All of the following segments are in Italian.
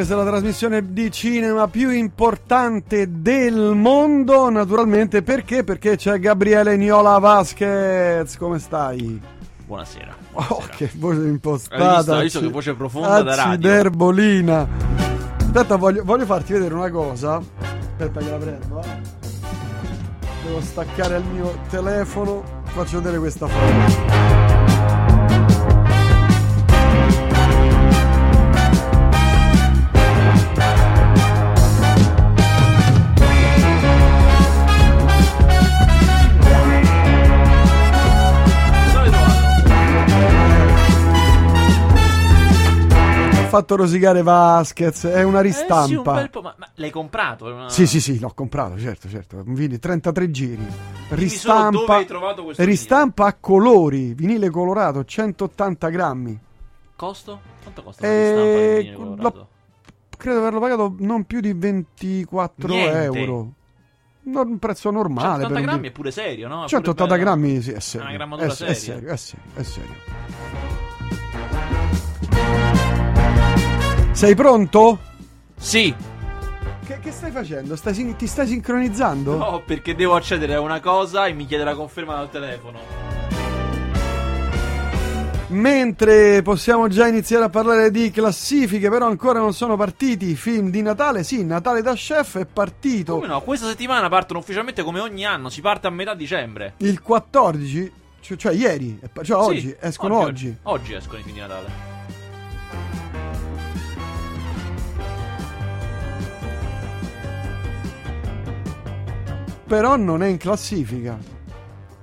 questa è la trasmissione di cinema più importante del mondo, naturalmente perché? Perché c'è Gabriele Niola Vasquez, come stai? Buonasera. Oh, che voce Hai impostata. visto, hai visto che voce profonda da radio? Acciderbolina. Aspetta, voglio, voglio farti vedere una cosa. Aspetta che la prendo. eh. Devo staccare il mio telefono. Faccio vedere questa foto. Fatto rosicare Vasquez. È una Eh sì, un ristampa. ma, ma l'hai comprato? Una- Sì, sì, sì, l'ho comprato, certo, certo. Un vinile 33 giri. Ristampa. Ristampa a colori, vinile colorato, 180 grammi. Costo? Quanto costa la Eh, ristampa? Credo di averlo pagato non più di 24 Niente. euro. Un prezzo normale. 180 per un grammi di- è pure serio, no? È pure 180 bello. grammi, sì, è serio. Una È, grammatura è seria. serio, è serio, è serio. Sei pronto? Sì. Che, che stai facendo? Stai sin- ti stai sincronizzando? No, perché devo accedere a una cosa e mi chiede la conferma dal telefono. Mentre possiamo già iniziare a parlare di classifiche, però ancora non sono partiti i film di Natale. Sì, Natale da Chef è partito Come no? Questa settimana partono ufficialmente come ogni anno. Si parte a metà dicembre. il 14, cioè, cioè ieri, cioè oggi, escono oggi. Oggi escono i film di Natale. Però non è in classifica.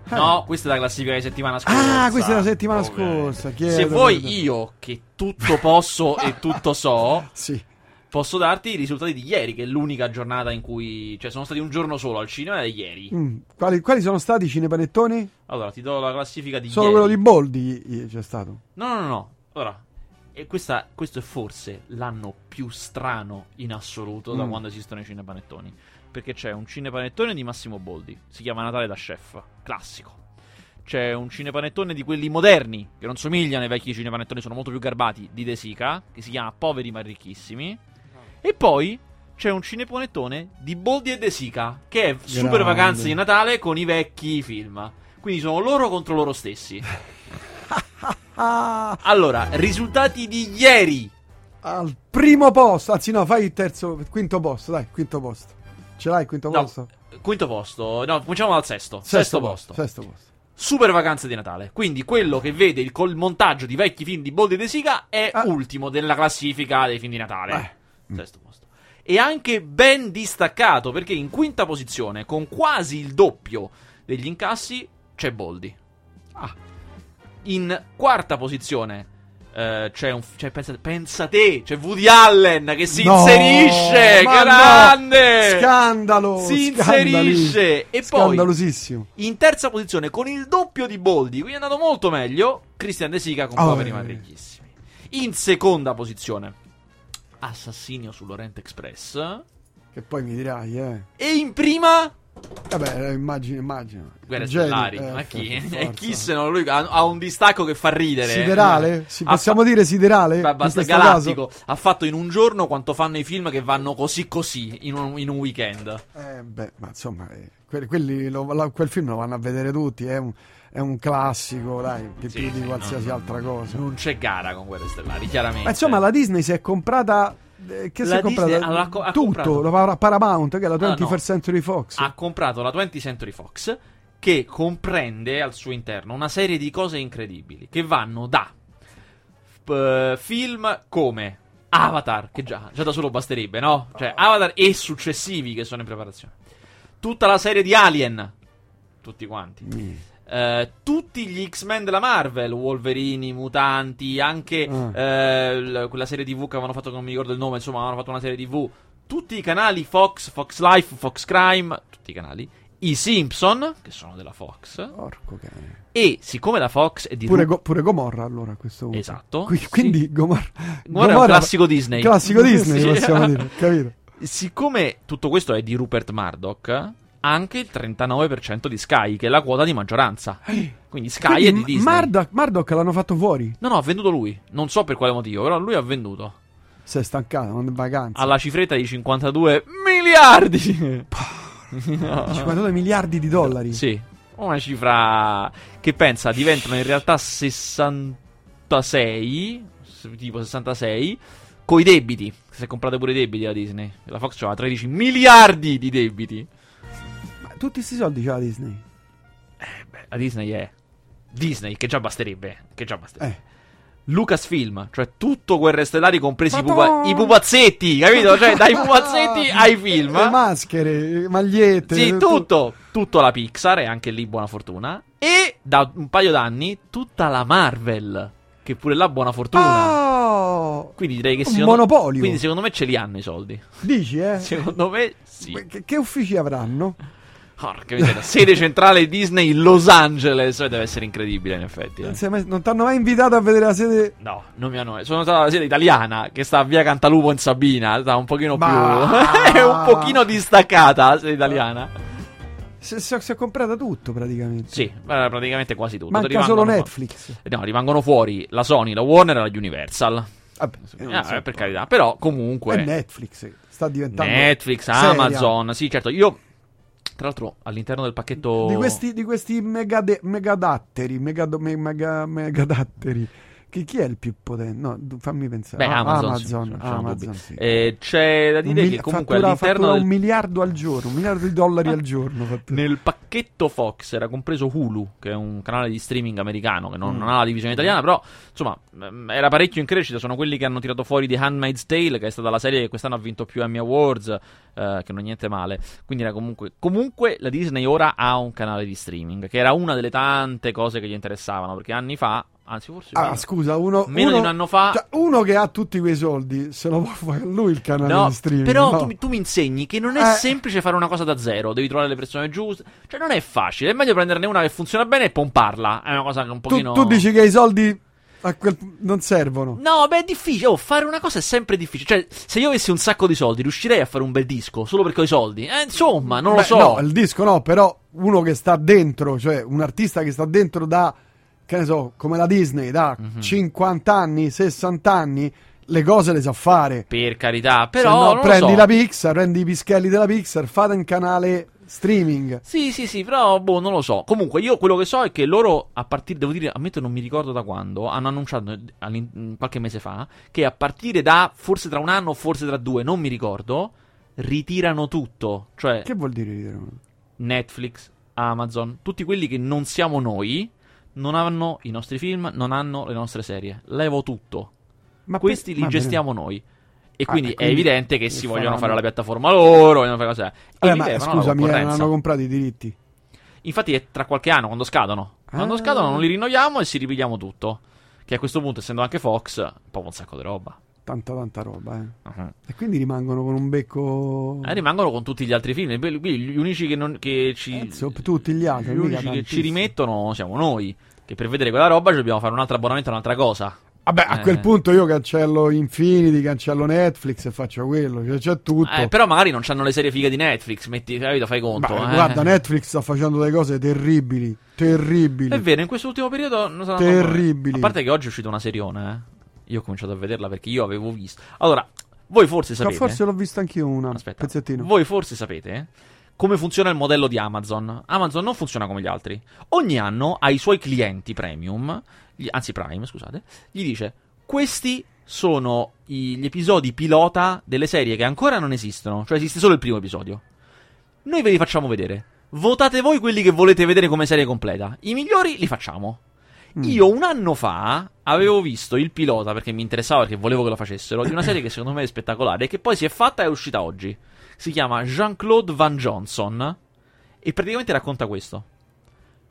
Eh. No, questa è la classifica di settimana scorsa. Ah, questa è la settimana Ovviamente. scorsa. chiedo Se vuoi perdono. io, che tutto posso e tutto so, Sì. posso darti i risultati di ieri, che è l'unica giornata in cui... Cioè, sono stati un giorno solo al cinema è ieri. Mm, Quali, quali sono stati i cinepanettoni? Allora, ti do la classifica di Solo ieri. quello di Boldi c'è stato. No, no, no, no. Allora, e questa, questo è forse l'anno più strano in assoluto da Mm. quando esistono i cinepanettoni. Perché c'è un cinepanettone di Massimo Boldi, si chiama Natale da Chef, classico. C'è un cinepanettone di quelli moderni, che non somigliano ai vecchi cinepanettoni, sono molto più garbati, di De Sica, che si chiama Poveri ma ricchissimi. E poi c'è un cinepanettone di Boldi e De Sica, che è Super Grande. Vacanze di Natale con i vecchi film. Quindi sono loro contro loro stessi. Allora, risultati di ieri. al primo posto, anzi no, fai il terzo, quinto posto, dai, quinto posto. Ce l'hai il quinto No, posto? quinto posto. No, cominciamo dal sesto. Sesto, posto. Sesto posto. Super vacanze di Natale. Quindi quello che vede il, col montaggio di vecchi film di Boldi De Sica è Ah. ultimo della classifica dei film di Natale. Eh. Sesto posto. E anche ben distaccato perché in quinta posizione, con quasi il doppio degli incassi, c'è Boldi. Ah. In quarta posizione eh, c'è un. C'è, pensa, pensa te, c'è Woody Allen che si No, inserisce. ma no, grande! Scandalo! Si inserisce. E poi Scandalosissimo. in terza posizione con il doppio di Boldi, quindi è andato molto meglio. Christian De Sica con Oh, Poveri eh. ma ricchissimi. In seconda posizione, Assassinio sull'Orient Express. Che poi mi dirai, eh. E in prima, Vabbè, eh, immagino, immagino. Genio, Stellari. eh, ma chi? E chi se non lui? Ha, un distacco che fa ridere. Siderale? Si- Ha possiamo dire siderale? fa- basta, galattico. Ha fatto in un giorno quanto fanno i film che vanno così così in un, in un weekend. Eh, beh, ma insomma, eh, quelli, quelli lo- la- quel film lo vanno a vedere tutti, è un, è un classico, dai, di Sì, più di sì, qualsiasi no, no, altra cosa. Non c'è gara con Guerre Stellari, chiaramente. Ma insomma, la Disney si è comprata. Eh, che si La è comprata? Disney ha- ha ha Tutto, comprato- la Par- Paramount, che è la Ah, 21st no. Century Fox. ha comprato la 20th Century Fox che comprende al suo interno una serie di cose incredibili che vanno da eh, film come Avatar, che già, già da solo basterebbe, no? Cioè Avatar e successivi che sono in preparazione. Tutta la serie di Alien, tutti quanti. Mm. Eh, tutti gli X-Men della Marvel, Wolverine, i mutanti, anche Ah. eh, l- quella serie TV che avevano fatto, non mi ricordo il nome, insomma, avevano fatto una serie TV. Tutti i canali Fox, Fox Life, Fox Crime, tutti i canali. I Simpson, che sono della Fox. Porco cane. E siccome la Fox è di Pure, Go- pure Gomorra allora a questo punto. Esatto. Qui- Sì. quindi Gomorra, Gomorra è un classico Disney. Classico Disney, Sì. possiamo dire, capito? Siccome tutto questo è di Rupert Murdoch, anche il 39% di Sky, che è la quota di maggioranza. Quindi Sky Quindi è di Disney. Murdoch, Murdoch l'hanno fatto fuori. No, no, ha venduto lui. Non so per quale motivo, però lui ha venduto. Sei stancato, non è vacanza. alla cifretta di 52 miliardi. 52 miliardi di dollari. Sì, una cifra che pensa diventano in realtà 66, s- tipo 66, coi debiti. Si è comprato pure i debiti la Disney. La Fox aveva 13 miliardi di debiti. Tutti questi soldi c'ha la Disney. Beh, la Disney è Disney, che già basterebbe. Che già basterebbe. Eh. Lucasfilm, cioè tutto Guerre Stellari, compresi i, Madonna! i pupazzetti, capito? Cioè, dai pupazzetti ai film. Le maschere, magliette. Sì, tutto, tutto la Pixar, e anche lì buona fortuna. E da un paio d'anni tutta la Marvel, che pure là buona fortuna. Oh, Quindi direi che un secondo monopolio. Quindi secondo me ce li hanno i soldi. dici, eh? Secondo me sì. Che, che uffici avranno? Porca miseria. Sede centrale Disney Los Angeles. Deve essere incredibile, in effetti. eh. Mai- non ti hanno mai invitato a vedere la sede. No, non mi hanno. Sono stato alla sede italiana che sta a via Cantalupo in Sabina. Sta un pochino Ma- più. è un pochino distaccata la sede italiana. Si, si- si è comprata tutto praticamente. Sì, eh, praticamente quasi tutto. Manca Rimangono solo Netflix. No, rimangono fuori la Sony, la Warner e la Universal. Vabbè, Ah, so. per carità, però comunque. È Netflix. Sta diventando. Netflix, seria. Amazon. Sì, certo. Io, tra l'altro, all'interno del pacchetto. Di questi, di questi megade- megadatteri. Megado- me- mega- megadatteri. Chi, chi è il più potente? No, fammi pensare. Beh, Amazon. Amazon, sì, Amazon, sì. Eh, c'è da dire mil- che comunque fattura- all'interno fattura del, un miliardo al giorno, un miliardo di dollari al giorno. fattura. nel pacchetto Fox era compreso Hulu, che è un canale di streaming americano che non, Mm. non ha la divisione italiana, però insomma ehm, era parecchio in crescita. Sono quelli che hanno tirato fuori The Handmaid's Tale, che è stata la serie che quest'anno ha vinto più Emmy Awards, eh, che non è niente male. Quindi era comunque. Comunque la Disney ora ha un canale di streaming, che era una delle tante cose che gli interessavano, perché anni fa, anzi forse. Ah, meno. scusa, uno, Meno uno- di un anno fa- cioè, uno che ha tutti quei soldi, se lo può fare lui il canale No, di streaming. però no. tu, mi- tu mi insegni che non è Eh. semplice fare una cosa da zero, devi trovare le persone giuste. Cioè, non è facile. È meglio prenderne una che funziona bene e pomparla. È una cosa che un tu, pochino. tu dici che i soldi a quel non servono. No, beh, è difficile. Oh, fare una cosa è sempre difficile. Cioè, se io avessi un sacco di soldi, riuscirei a fare un bel disco solo perché ho i soldi. Eh, insomma, non lo Beh, so. No, il disco no, però uno che sta dentro, cioè un artista che sta dentro da, che ne so, come la Disney, da Mhm. 50 anni, 60 anni, le cose le sa fare. Per carità, Se però. no, non lo prendi so. la Pixar, prendi i pischelli della Pixar, fate un canale streaming. Sì, sì, sì, però boh, non lo so. Comunque, io quello che so è che loro, a partire, devo dire, ammetto, non mi ricordo da quando, hanno annunciato qualche mese fa che a partire da forse tra un anno forse tra due, non mi ricordo, ritirano tutto. Cioè, Che vuol dire? dire? Netflix, Amazon, tutti quelli che non siamo noi, non hanno i nostri film, non hanno le nostre serie. Levo tutto. Ma Questi per- li bene. gestiamo noi. E Ah, quindi, è quindi evidente che si vogliono faranno. fare la piattaforma loro, vogliono fare cose. E li ma scusami, eh, non hanno comprato i diritti. Infatti è tra qualche anno, quando scadono. Quando Ah. scadono non li rinnoviamo e si ripigliamo tutto. Che a questo punto, essendo anche Fox, proprio un sacco di roba. Tanta, tanta roba, eh. Uh-huh. E quindi rimangono con un becco. E rimangono con tutti gli altri film. Gli unici che, non, che ci. Eh, so, tutti gli altri, gli unici che ci rimettono siamo noi. Che per vedere quella roba ci dobbiamo fare un altro abbonamento a un'altra cosa. Vabbè, a Eh. quel punto io cancello Infinity, cancello Netflix e faccio quello, cioè c'è tutto. Eh, però magari non c'hanno le serie fighe di Netflix. Metti, capito, fai conto. Ma, eh. Guarda, Netflix sta facendo delle cose terribili, terribili. È vero, in quest'ultimo periodo non sono Terribili. A parte che oggi è uscita una seriona, eh. Io ho cominciato a vederla perché io avevo visto. Allora, voi forse Ma sapete. forse l'ho visto anch'io una, Aspetta, pezzettino. voi forse sapete come funziona il modello di Amazon. Amazon non funziona come gli altri. Ogni anno ai suoi clienti premium, gli- anzi Prime, scusate, gli dice: Questi sono i- gli episodi pilota delle serie che ancora non esistono, cioè esiste solo il primo episodio. Noi ve li facciamo vedere. Votate voi quelli che volete vedere come serie completa. I migliori li facciamo. Mm. Io un anno fa avevo visto il pilota perché mi interessava, perché volevo che lo facessero, di una serie che secondo me è spettacolare e che poi si è fatta e è uscita oggi. Si chiama Jean-Claude Van Johnson e praticamente racconta questo.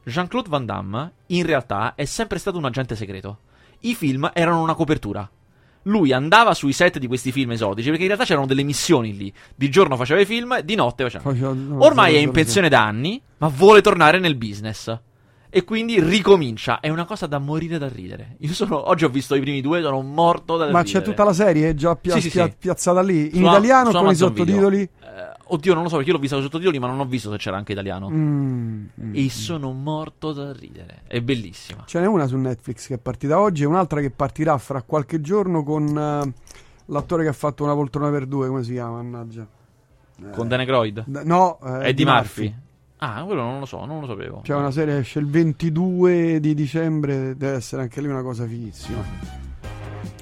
Jean-Claude Van Damme in realtà è sempre stato un agente segreto. I film erano una copertura. Lui andava sui set di questi film esotici perché in realtà c'erano delle missioni lì. Di giorno faceva i film, di notte faceva. Ormai è in pensione da anni, ma vuole tornare nel business. E quindi ricomincia. È una cosa da morire da ridere. Io sono. Oggi ho visto i primi due, sono morto da Ma ridere. c'è tutta la serie già pia- Sì, sì, sì. piazzata lì, in Su- italiano su con i Amazon Video. sottotitoli? Eh, oddio, non lo so perché io l'ho vista con i sottotitoli, ma non ho visto se c'era anche italiano. Mm, mm. E sono morto da ridere. È bellissima. Ce n'è una su Netflix che è partita oggi e un'altra che partirà fra qualche giorno con... eh, L'attore che ha fatto una poltrona per due, come si chiama? Mannaggia. Con Dan Aykroyd? D- No, eh, Eddie Murphy. Ah, quello non lo so, non lo sapevo. C'è una serie esce il 22 di dicembre, deve essere anche lì una cosa fighissima.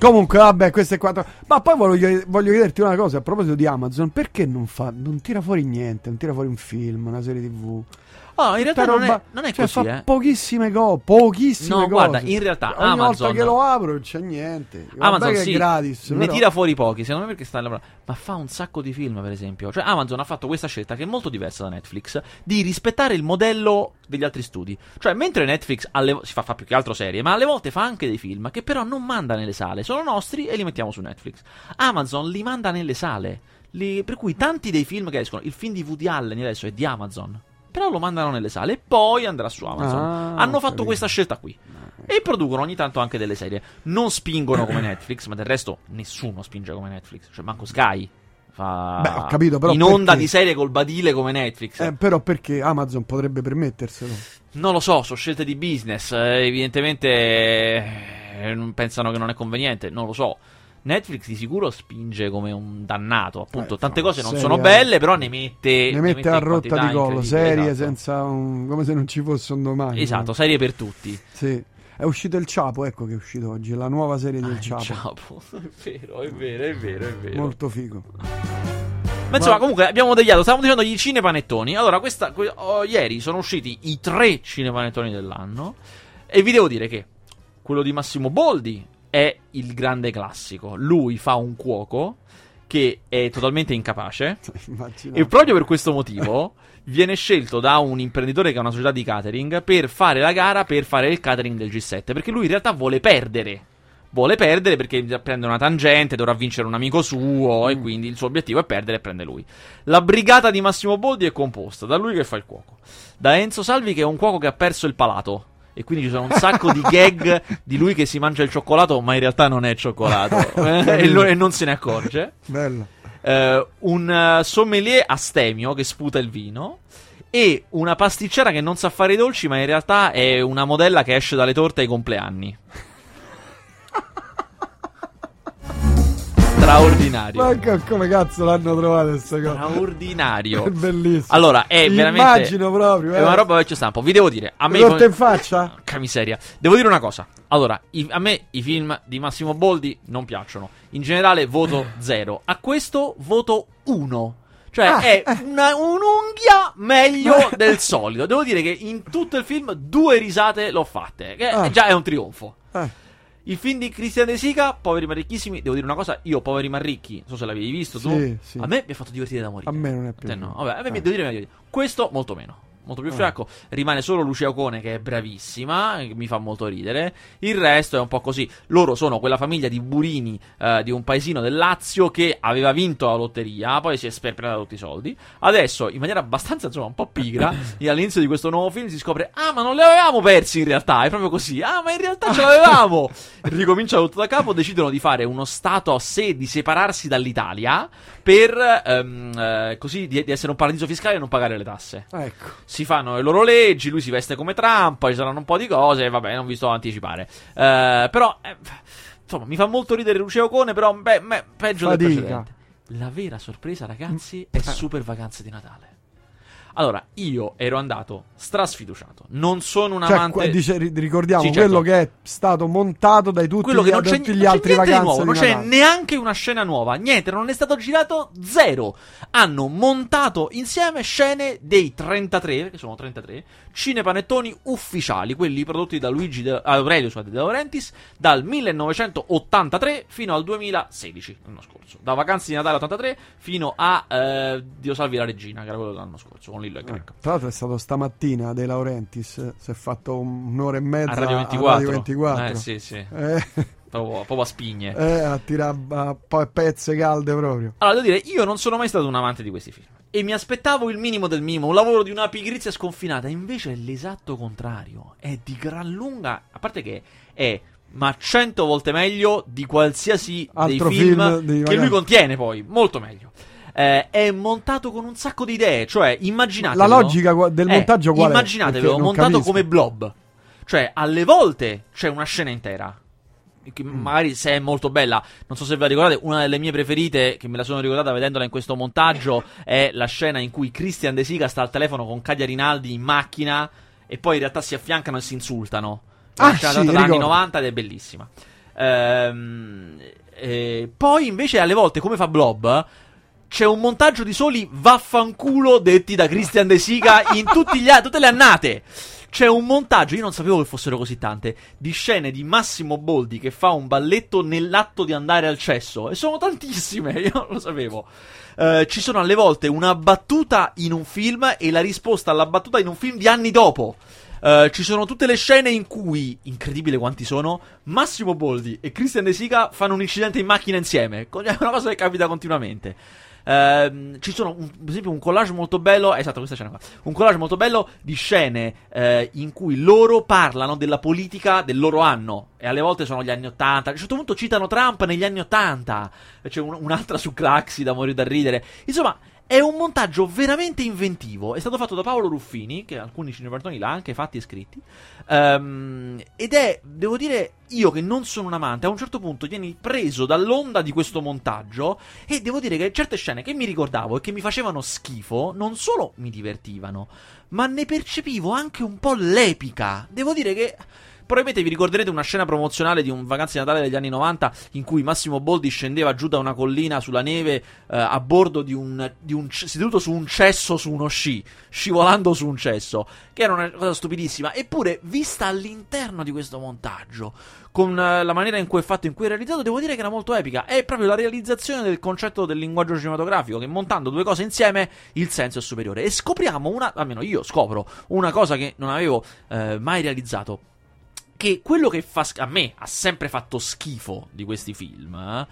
Comunque, vabbè, questo è. Ma poi voglio, voglio chiederti una cosa a proposito di Amazon: perché non fa, non tira fuori niente? Non tira fuori un film, una serie TV? Ah, in realtà non è, non è cioè, così, fa eh. pochissime cose. Pochissime No, cose. guarda, in realtà Ogni Amazon- volta che lo apro non c'è niente. Vabbè Amazon sì, è gratis. ne però- tira fuori pochi, secondo me perché sta lavorando, ma fa un sacco di film, per esempio. Cioè Amazon ha fatto questa scelta che è molto diversa da Netflix di rispettare il modello degli altri studi. Cioè, mentre Netflix alle- si fa, fa più che altro serie, ma alle volte fa anche dei film che però non manda nelle sale, sono nostri e li mettiamo su Netflix. Amazon li manda nelle sale. Li- per cui tanti dei film che escono, il film di Woody Allen adesso è di Amazon. Però lo mandano nelle sale e poi andrà su Amazon. Ah, Hanno fatto capito. questa scelta qui. E producono ogni tanto anche delle serie. Non spingono come Netflix, ma del resto nessuno spinge come Netflix. Cioè, manco Sky fa Beh, ho capito, però in onda perché? di serie col badile come Netflix. Eh, però perché Amazon potrebbe permetterselo? Non lo so, sono scelte di business. eh, evidentemente eh, pensano che non è conveniente. Non lo so. Netflix di sicuro spinge come un dannato. Appunto, Eh, tante cose non sono belle, però ne mette. ne mette a in rotta quantità di collo, serie esatto. senza un... come se non ci fosse un domani. Esatto, serie per tutti. Sì. È uscito il Ciapo, ecco che è uscito oggi, la nuova serie del Ah, Ciapo. Ciapo. È vero, è vero, è vero, è vero. Molto figo. Ma insomma, Ma- comunque abbiamo deviato. Stavamo dicendo gli cinepanettoni. Allora, questa, que- oh, ieri sono usciti i tre cinepanettoni dell'anno. E vi devo dire che quello di Massimo Boldi è il grande classico. Lui fa un cuoco che è totalmente incapace. E proprio per questo motivo viene scelto da un imprenditore che ha una società di catering per fare la gara per fare il catering del G7. Perché lui in realtà vuole perdere. Vuole perdere perché prende una tangente, dovrà vincere un amico suo e quindi il suo obiettivo è perdere e prende lui. La brigata di Massimo Boldi è composta da lui che fa il cuoco, da Enzo Salvi che è un cuoco che ha perso il palato. E quindi ci sono un sacco di gag di lui che si mangia il cioccolato, ma in realtà non è cioccolato. eh, e, lo- e non se ne accorge Bello. eh, un eh, sommelier astemio che sputa il vino e una pasticcera che non sa fare i dolci, ma in realtà è una modella che esce dalle torte ai compleanni. Straordinario. Ma che- come cazzo l'hanno trovata questa cosa? Straordinario. È bellissimo. Allora, è veramente. Immagino proprio. È eh. una roba vecchio stampo. Vi devo dire, a me. Rotta in faccia? Porca miseria. Devo dire una cosa. Allora, i- a me i film di Massimo Boldi non piacciono. In generale, voto 0. A questo voto 1. Cioè, Ah, è eh. una- un'unghia meglio del solito. Devo dire che in tutto il film due risate l'ho fatte. Che Ah. già è un trionfo. Eh, Il film di Cristian De Sica, Poveri ma ricchissimi. Devo dire una cosa, io, Poveri ma ricchi, non so se l'avevi visto tu. Sì, sì. A me mi ha fatto divertire da morire. A me non è A te no. Vabbè, a me Eh. devo dire divertito. Questo molto meno. Molto più Ah. fiacco. Rimane solo Lucia Ocone che è bravissima, che mi fa molto ridere. Il resto è un po' così. Loro sono quella famiglia di burini eh, di un paesino del Lazio che aveva vinto la lotteria, poi si è sperperata tutti i soldi. Adesso, in maniera abbastanza, insomma, un po' pigra, all'inizio di questo nuovo film si scopre: Ah, ma non li avevamo persi in realtà. È proprio così. Ah, ma in realtà ce l'avevamo. Ricomincia tutto da capo. Decidono di fare uno stato a sé, di separarsi dall'Italia per ehm, eh, così di, di essere un paradiso fiscale e non pagare le tasse ecco. Si fanno le loro leggi, lui si veste come Trump, ci saranno un po' di cose, vabbè, non vi sto a anticipare. Eh, però, eh, insomma, mi fa molto ridere Lucia Ocone, però beh, me- peggio del Fatica. precedente. La vera sorpresa, ragazzi, è Super Vacanze di Natale. Allora, io ero andato strasfiduciato. Non sono un Cioè, amante. dice- ri- ricordiamo Sì, quello certo. che è stato montato dai tutti, quello gli, che non c'è, tutti non gli c'è altri vacanze nuovo, non c'è Natale. neanche una scena nuova, niente, non è stato girato zero. Hanno montato insieme scene dei 33, che sono 33, cinepanettoni ufficiali, quelli prodotti da Luigi De, Aurelio scusate, De Laurentiis dal 1983 fino al 2016, l'anno scorso. Da Vacanze di Natale 83 fino a eh, Dio salvi la regina, che era quello dell'anno scorso, Lillo e Eh, Greg. Tra l'altro è stato stamattina De Laurentiis, si è fatto un- un'ora e mezza A Radio a 24. Radio 24. Eh sì, sì, Eh, proprio, proprio a spigne. eh, a tirare a pezze calde proprio. Allora, devo dire, io non sono mai stato un amante di questi film. E mi aspettavo il minimo del minimo, un lavoro di una pigrizia sconfinata. Invece è l'esatto contrario. È di gran lunga. A parte che è ma cento volte meglio di qualsiasi Altro dei film, film di che lui contiene, poi. Molto meglio. Eh, è montato con un sacco di idee. Cioè, immaginate. La logica del montaggio qual è? Immaginatevelo montato capisco. come blob. Cioè, alle volte c'è una scena intera. che magari se è molto bella, non so se ve la ricordate, una delle mie preferite, che me la sono ricordata vedendola in questo montaggio, è la scena in cui Christian De Sica sta al telefono con Cadia Rinaldi in macchina e poi in realtà si affiancano e si insultano. È Ah, scena sì, dagli anni ricordo. 90 ed è bellissima. Ehm, eh, poi invece alle volte, come fa Blob, c'è un montaggio di soli vaffanculo detti da Christian De Sica in a- tutte le annate. C'è un montaggio, io non sapevo che fossero così tante, di scene di Massimo Boldi che fa un balletto nell'atto di andare al cesso. E sono tantissime, io non lo sapevo. Eh, ci sono alle volte una battuta in un film e la risposta alla battuta in un film di anni dopo. Eh, ci sono tutte le scene in cui, incredibile quanti sono, Massimo Boldi e Christian De Sica fanno un incidente in macchina insieme. È una cosa che capita continuamente. Ehm, ci sono, un- per esempio, un collage molto bello. Esatto, questa scena qua. Un collage molto bello di scene eh, in cui loro parlano della politica del loro anno. E alle volte sono gli anni 80. A un certo punto citano Trump negli anni 80. E c'è un- un'altra su Craxi da morire da ridere. Insomma. È un montaggio veramente inventivo. È stato fatto da Paolo Ruffini, che alcuni cinepartoni l'ha anche fatti e scritti. Ehm, ed è, devo dire, io che non sono un amante, a un certo punto vieni preso dall'onda di questo montaggio. E devo dire che certe scene che mi ricordavo e che mi facevano schifo, non solo mi divertivano, ma ne percepivo anche un po' l'epica. Devo dire che. Probabilmente vi ricorderete una scena promozionale di un Vacanze di Natale degli anni 90 in cui Massimo Boldi scendeva giù da una collina sulla neve eh, a bordo di un, di un seduto su un cesso su uno sci, scivolando su un cesso, che era una cosa stupidissima. Eppure, vista all'interno di questo montaggio, con eh, la maniera in cui è fatto, in cui è realizzato, devo dire che era molto epica. È proprio la realizzazione del concetto del linguaggio cinematografico, che montando due cose insieme il senso è superiore. E scopriamo una, almeno io scopro, una cosa che non avevo eh, mai realizzato che quello che fa a me ha sempre fatto schifo di questi film, eh,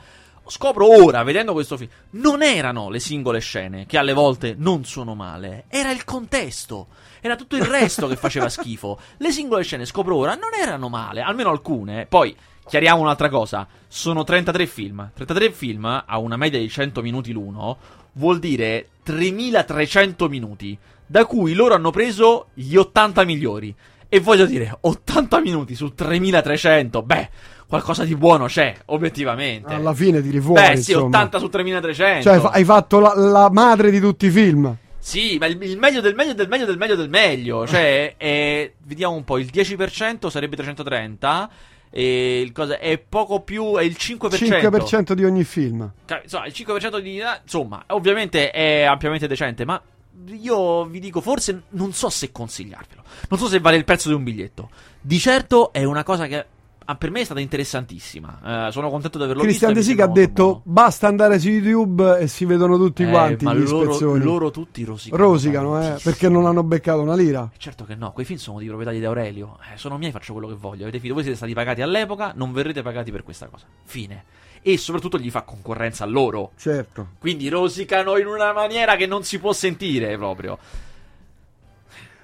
scopro ora, vedendo questo film, non erano le singole scene, che alle volte non sono male, era il contesto, era tutto il resto che faceva schifo. Le singole scene, scopro ora, non erano male, almeno alcune. Poi, chiariamo un'altra cosa, sono 33 film. 33 film a una media di 100 minuti l'uno, vuol dire 3300 minuti, da cui loro hanno preso gli 80 migliori. E voglio dire, 80 minuti su 3300, beh, qualcosa di buono c'è, obiettivamente. Alla fine tiri fuori. Beh, sì, insomma. 80 su 3300. Cioè, hai fatto la, la madre di tutti i film. Sì, ma il, il meglio del meglio del meglio del meglio del meglio. Cioè, è, vediamo un po', il 10% sarebbe 330. E il cosa, è poco più, è il 5%. 5% di ogni film. Insomma, il 5% di. Insomma, ovviamente è ampiamente decente, ma io vi dico, forse non so se consigliarvelo. Non so se vale il prezzo di un biglietto. Di certo è una cosa che ah, per me è stata interessantissima. Eh, sono contento di averlo Cristian De visto. e mi Sica ha detto basta andare su YouTube e si vedono tutti buono. quanti Eh, ma gli loro, loro tutti rosicano. Rosicano, eh, perché non hanno beccato una lira. Certo che no, quei film sono di proprietà di Aurelio. Eh, sono miei, faccio quello che voglio. Avete finito, voi siete stati pagati all'epoca, non verrete pagati per questa cosa. Fine. E soprattutto gli fa concorrenza a loro. Certo. Quindi rosicano in una maniera che non si può sentire proprio.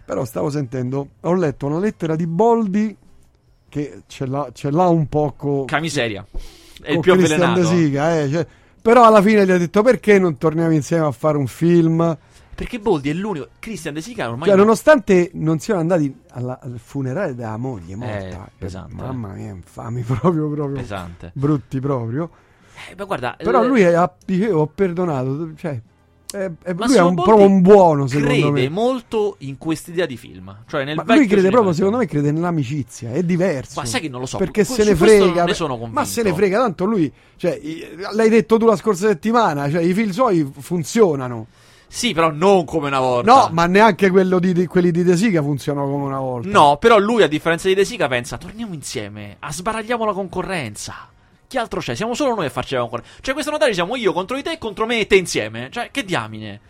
Però stavo sentendo, ho letto una lettera di Boldi che ce l'ha, ce l'ha un po' con, Camiseria. È il più avvelenato. De Sica, eh, cioè- però alla fine gli ha detto perché non torniamo insieme a fare un film? Perché Boldi è l'unico. Christian De Sica ormai. Cioè, nonostante non siano andati alla- al funerale della moglie morta, Eh, eh, pesante, mamma mia, infami proprio, proprio pesante. brutti proprio. Eh, ma guarda. Però lui ha, dicevo, ho perdonato, cioè, è, è- lui è un, Boldi proprio un buono, secondo crede me. molto in quest'idea di film. Cioè, nel Ma lui crede cinema. proprio, secondo me, crede nell'amicizia, è diverso. Ma sai che non lo so. Perché se ne frega. non ne sono convinto. ma se ne frega, tanto lui, cioè, l'hai detto tu la scorsa settimana, cioè i film suoi funzionano. Sì, però non come una volta. No, ma neanche quello di, di- quelli di De Sica funzionano come una volta. No, però lui, a differenza di De Sica, pensa: torniamo insieme, a sbaragliamo la concorrenza. Chi altro c'è? Siamo solo noi a farci la concorrenza. Cioè, questo Natale siamo io contro di te e contro me e te insieme. Cioè, che diamine.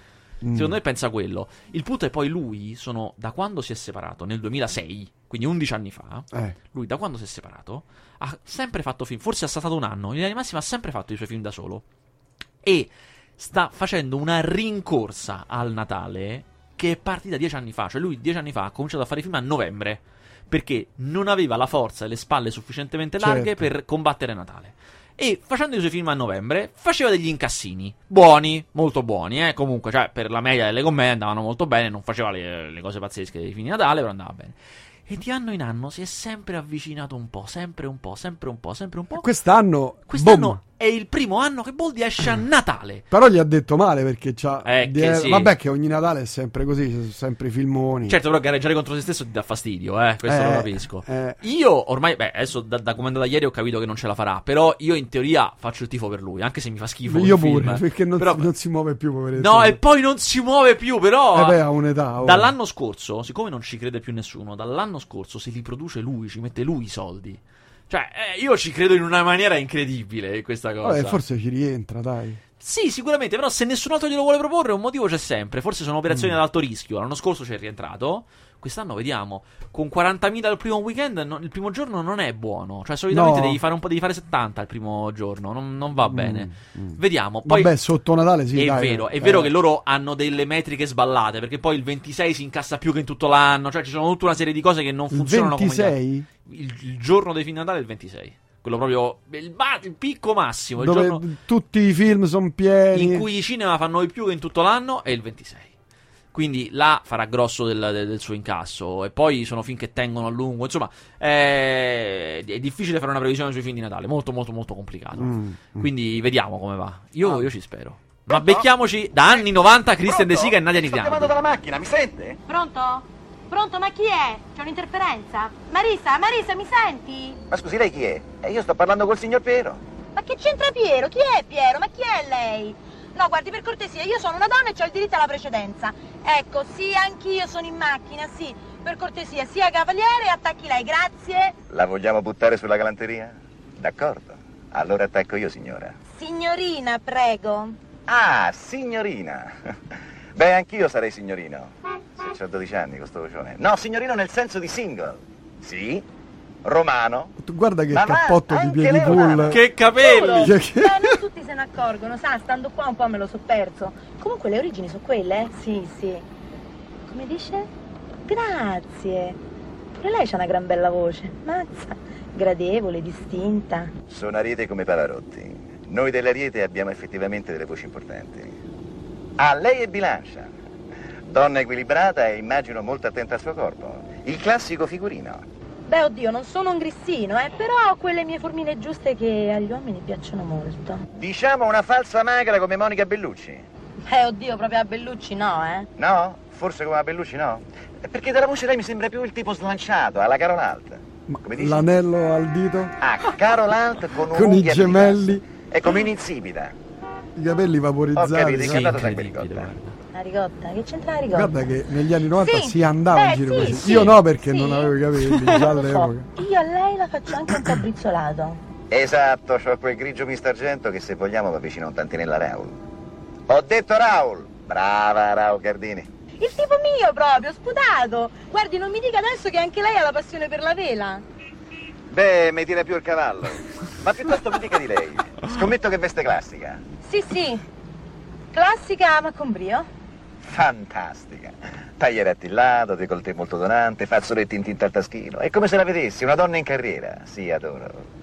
Mm. Secondo me pensa quello. Il punto è poi lui, sono da quando si è separato, nel 2006, quindi 11 anni fa, Eh, lui da quando si è separato ha sempre fatto film, forse è stato un anno, in linea di massima ha sempre fatto i suoi film da solo. E sta facendo una rincorsa al Natale che è partita dieci anni fa. Cioè lui dieci anni fa ha cominciato a fare i film a novembre perché non aveva la forza e le spalle sufficientemente larghe Certo. per combattere Natale. E facendo i suoi film a novembre faceva degli incassini buoni, molto buoni, eh. Comunque, cioè, per la media delle commedie andavano molto bene, non faceva le, le cose pazzesche dei film di Natale, però andava bene. E di anno in anno si è sempre avvicinato un po', sempre un po', sempre un po', sempre un po'. Quest'anno, Quest'anno boom. È il primo anno che Boldi esce a Natale. Però gli ha detto male perché c'ha. Eh, die- che sì. Vabbè, che ogni Natale è sempre così, sono sempre i filmoni. Certo, però gareggiare contro se stesso ti dà fastidio, eh, questo Eh, lo capisco. eh. Io ormai, beh, adesso da, da come è andata ieri ho capito che non ce la farà, però io in teoria faccio il tifo per lui, anche se mi fa schifo Io pure, film. perché non, Però- non si muove più, poveretto. No, e poi non si muove più, però... Eh beh, ha un'età. oh. Dall'anno scorso, siccome non ci crede più nessuno, dall'anno scorso se li produce lui, ci mette lui i soldi. Cioè, eh, io ci credo in una maniera incredibile in questa cosa. Vabbè, forse ci rientra, dai. Sì, sicuramente, però se nessun altro glielo vuole proporre, un motivo c'è sempre. Forse sono operazioni Mm. ad alto rischio. L'anno scorso ci è rientrato. Quest'anno vediamo. Con 40.000 il primo weekend, no- il primo giorno non è buono. Cioè, solitamente No. devi fare un po', devi fare 70 il primo giorno. Non, non va bene. mm. Vediamo. Poi Vabbè, sotto Natale sì, è dai. vero, è Eh. vero che loro hanno delle metriche sballate. Perché poi il 26 si incassa più che in tutto l'anno. Cioè, ci sono tutta una serie di cose che non Il funzionano come gli 26? altri. Il, il giorno di fine Natale è il 26. Quello proprio. Il, ma- il picco massimo. Il Dove giorno tutti i film sono pieni. in cui i cinema fanno di più che in tutto l'anno è il 26. Quindi là farà grosso del, del- del suo incasso. E poi sono film che tengono a lungo. Insomma, è, è difficile fare una previsione sui film di Natale. Molto, molto, molto complicato. Mm, mm. Quindi vediamo come va. Io, Ah. io ci spero. Ma becchiamoci da anni 90 Christian De Sica e Nadia Sto chiamando dalla macchina, mi sente? Pronto? Pronto, ma chi è? C'è un'interferenza? Marisa, Marisa, mi senti? Ma scusi, lei chi è? Eh, io sto parlando col signor Piero. Ma che c'entra Piero? Chi è Piero? Ma chi è lei? No, guardi, per cortesia, io sono una donna e ho il diritto alla precedenza. Ecco, sì, anch'io sono in macchina, sì. Per cortesia, sia cavaliere e attacchi lei, grazie. La vogliamo buttare sulla galanteria? D'accordo. Allora attacco io, signora. Signorina, prego. Ah, signorina. Beh, anch'io sarei signorino. Se ho 12 anni con sto vocione. No, signorino nel senso di single. Sì, romano. Tu guarda che Ma cappotto di piedi. Che capelli! Che- che- Ne accorgono, sa, stando qua un po' me lo so perso. Comunque le origini sono quelle? Sì, sì. Come dice? Grazie. Pure lei c'ha una gran bella voce. Mazza, gradevole, distinta. Sono ariete come Pavarotti. Noi dell'ariete abbiamo effettivamente delle voci importanti. Ah, lei è bilancia. Donna equilibrata e immagino molto attenta al suo corpo. Il classico figurino. Beh, oddio, non sono un grissino, eh, però ho quelle mie formine giuste che agli uomini piacciono molto. Diciamo una falsa magra come Monica Bellucci. Eh, oddio, proprio a Bellucci no, eh. No? Forse come a Bellucci no? Perché dalla voce lei mi sembra più il tipo slanciato, alla Carol Alt. Ma Come dici? L'anello al dito, Ah, Carol Alt con, Con i gemelli. È come un'insipida. i capelli Ho vaporizzati. capito, Sì, che è andato da incredibile, quel guarda. La ricotta, che c'entra la ricotta? Guarda che negli anni 90 Sì, si andava in beh, giro sì, così. sì, Io no perché sì. non avevo i capelli già Lo so. all'epoca. Io a lei la faccio anche un po' brizzolato. Esatto, c'ho quel grigio mistargento che se vogliamo va vicino a un tantinella Raul. Ho detto Raul! Brava Raul Gardini. Il tipo mio proprio, sputato. Guardi, non mi dica adesso che anche lei ha la passione per la vela. Beh, mi tira più il cavallo. Ma piuttosto mi dica di lei. Scommetto che veste classica. Sì, sì. Classica ma con brio. Fantastica. Tagliere attillato, decolleté molto donante, fazzoletti in tinta al taschino. È come se la vedessi, una donna in carriera. Sì, adoro.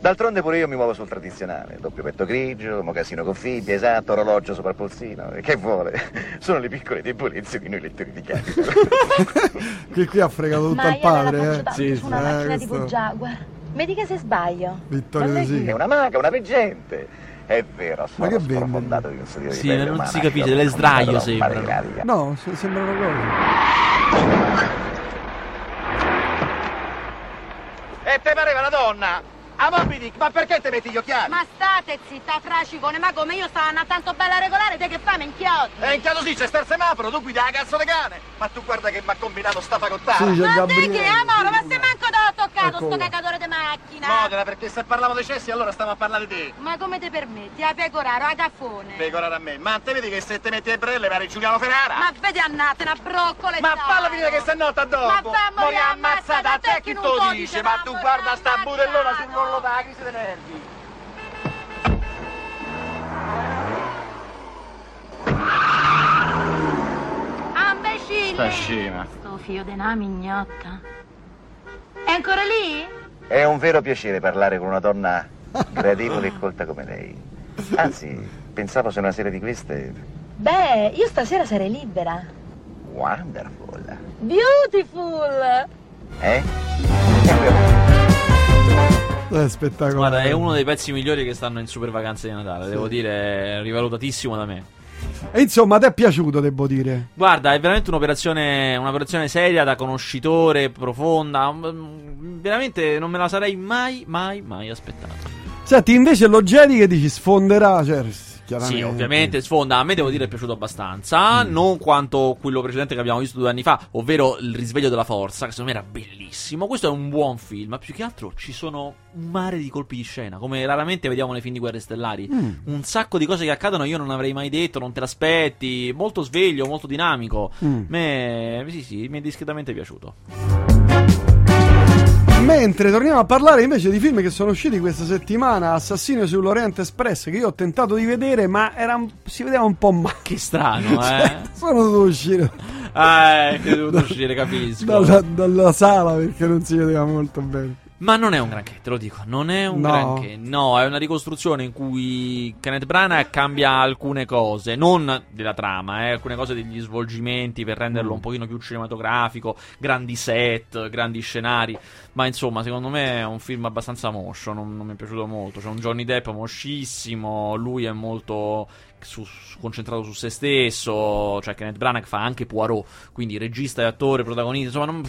D'altronde pure io mi muovo sul tradizionale. Doppio petto grigio, mocassino con fibbia, esatto, orologio sopra il polsino. E che vuole? Sono le piccole debolezze di noi lettori di chiavi. Che qui ha fregato tutto ma al io non la padre, faccio eh. Sì, su una sì. macchina Eh, tipo questo- Jaguar. Mi dica se sbaglio. Vittorio Sica. È una maga, una veggente. È vero, sono che vende? sprofondato di un di Sì, non umana. si capisce, Io le non sdraio radia. No, se- sembrano cose. E te pareva una donna? A Moby Dick, ma perché te metti gli occhiali? Ma state zitta, fracicone, ma come io stavo andando tanto bella regolare, te che fai, minchiotti? E in caso sì, c'è sta semaforo, tu guidi la cazzo di cane! Ma tu guarda che mi ha combinato sta facoltà! Sì, Ma te che, amore, ma Ecco sto cagatore di macchina? Modena, perché se parliamo dei cessi allora stiamo a parlare di te! Ma come ti permetti, a pecoraro, a gaffone? Pegorare a me, ma te vedi che se te metti le brelle pare Giuliano Ferrara? Ma vedi annate, una broccola e Ma dai. falla finire che se no dopo! Ma fa morire ammazzata, a te chi lo dice? dice, Ma tu guarda sta budellona sul collo della crisi dei nervi! Ah! Sta scema. Sto figlio di una mignotta. È ancora lì? È un vero piacere parlare con una donna gradevole e colta come lei. Anzi, pensavo se una sera di queste... Beh, io stasera sarei libera. Wonderful! Beautiful! Eh? È spettacolare. Guarda, è uno dei pezzi migliori che stanno in super vacanze di Natale. Devo dire, è rivalutatissimo da me. E insomma, te è piaciuto, devo dire. Guarda, è veramente un'operazione, un'operazione seria, da conoscitore, profonda. Mm, Veramente non me la sarei mai, mai, mai aspettata. Senti, invece Logeri che dici sfonderà, cioè, chiaramente. Sì, ovviamente sfonda. A me devo dire è piaciuto abbastanza. Non quanto quello precedente che abbiamo visto due anni fa, ovvero Il risveglio della forza, che secondo me era bellissimo. Questo è un buon film. Più che altro ci sono un mare di colpi di scena, come raramente vediamo nei film di guerre stellari. Un sacco di cose che accadono io non avrei mai detto, non te l'aspetti. Molto sveglio, molto dinamico. Mm. Me, sì, sì, mi è discretamente piaciuto. Mentre torniamo a parlare invece di film che sono usciti questa settimana, Assassino sull'Oriente Express, che io ho tentato di vedere, ma era si vedeva un po' male. Che strano, eh. Sono dovuto uscire eh, che dovuto uscire, capisco. dalla, dalla sala perché non si vedeva molto bene. Ma non è un granché, te lo dico, non è un No. granché. No, è una ricostruzione in cui Kenneth Branagh cambia alcune cose, non della trama, eh, alcune cose degli svolgimenti per renderlo un pochino più cinematografico, grandi set, grandi scenari. Ma insomma, secondo me è un film abbastanza moscio, non, non mi è piaciuto molto. C'è un Johnny Depp moschissimo, lui è molto su- su- concentrato su se stesso, cioè Kenneth Branagh fa anche Poirot, quindi regista e attore, protagonista, insomma non...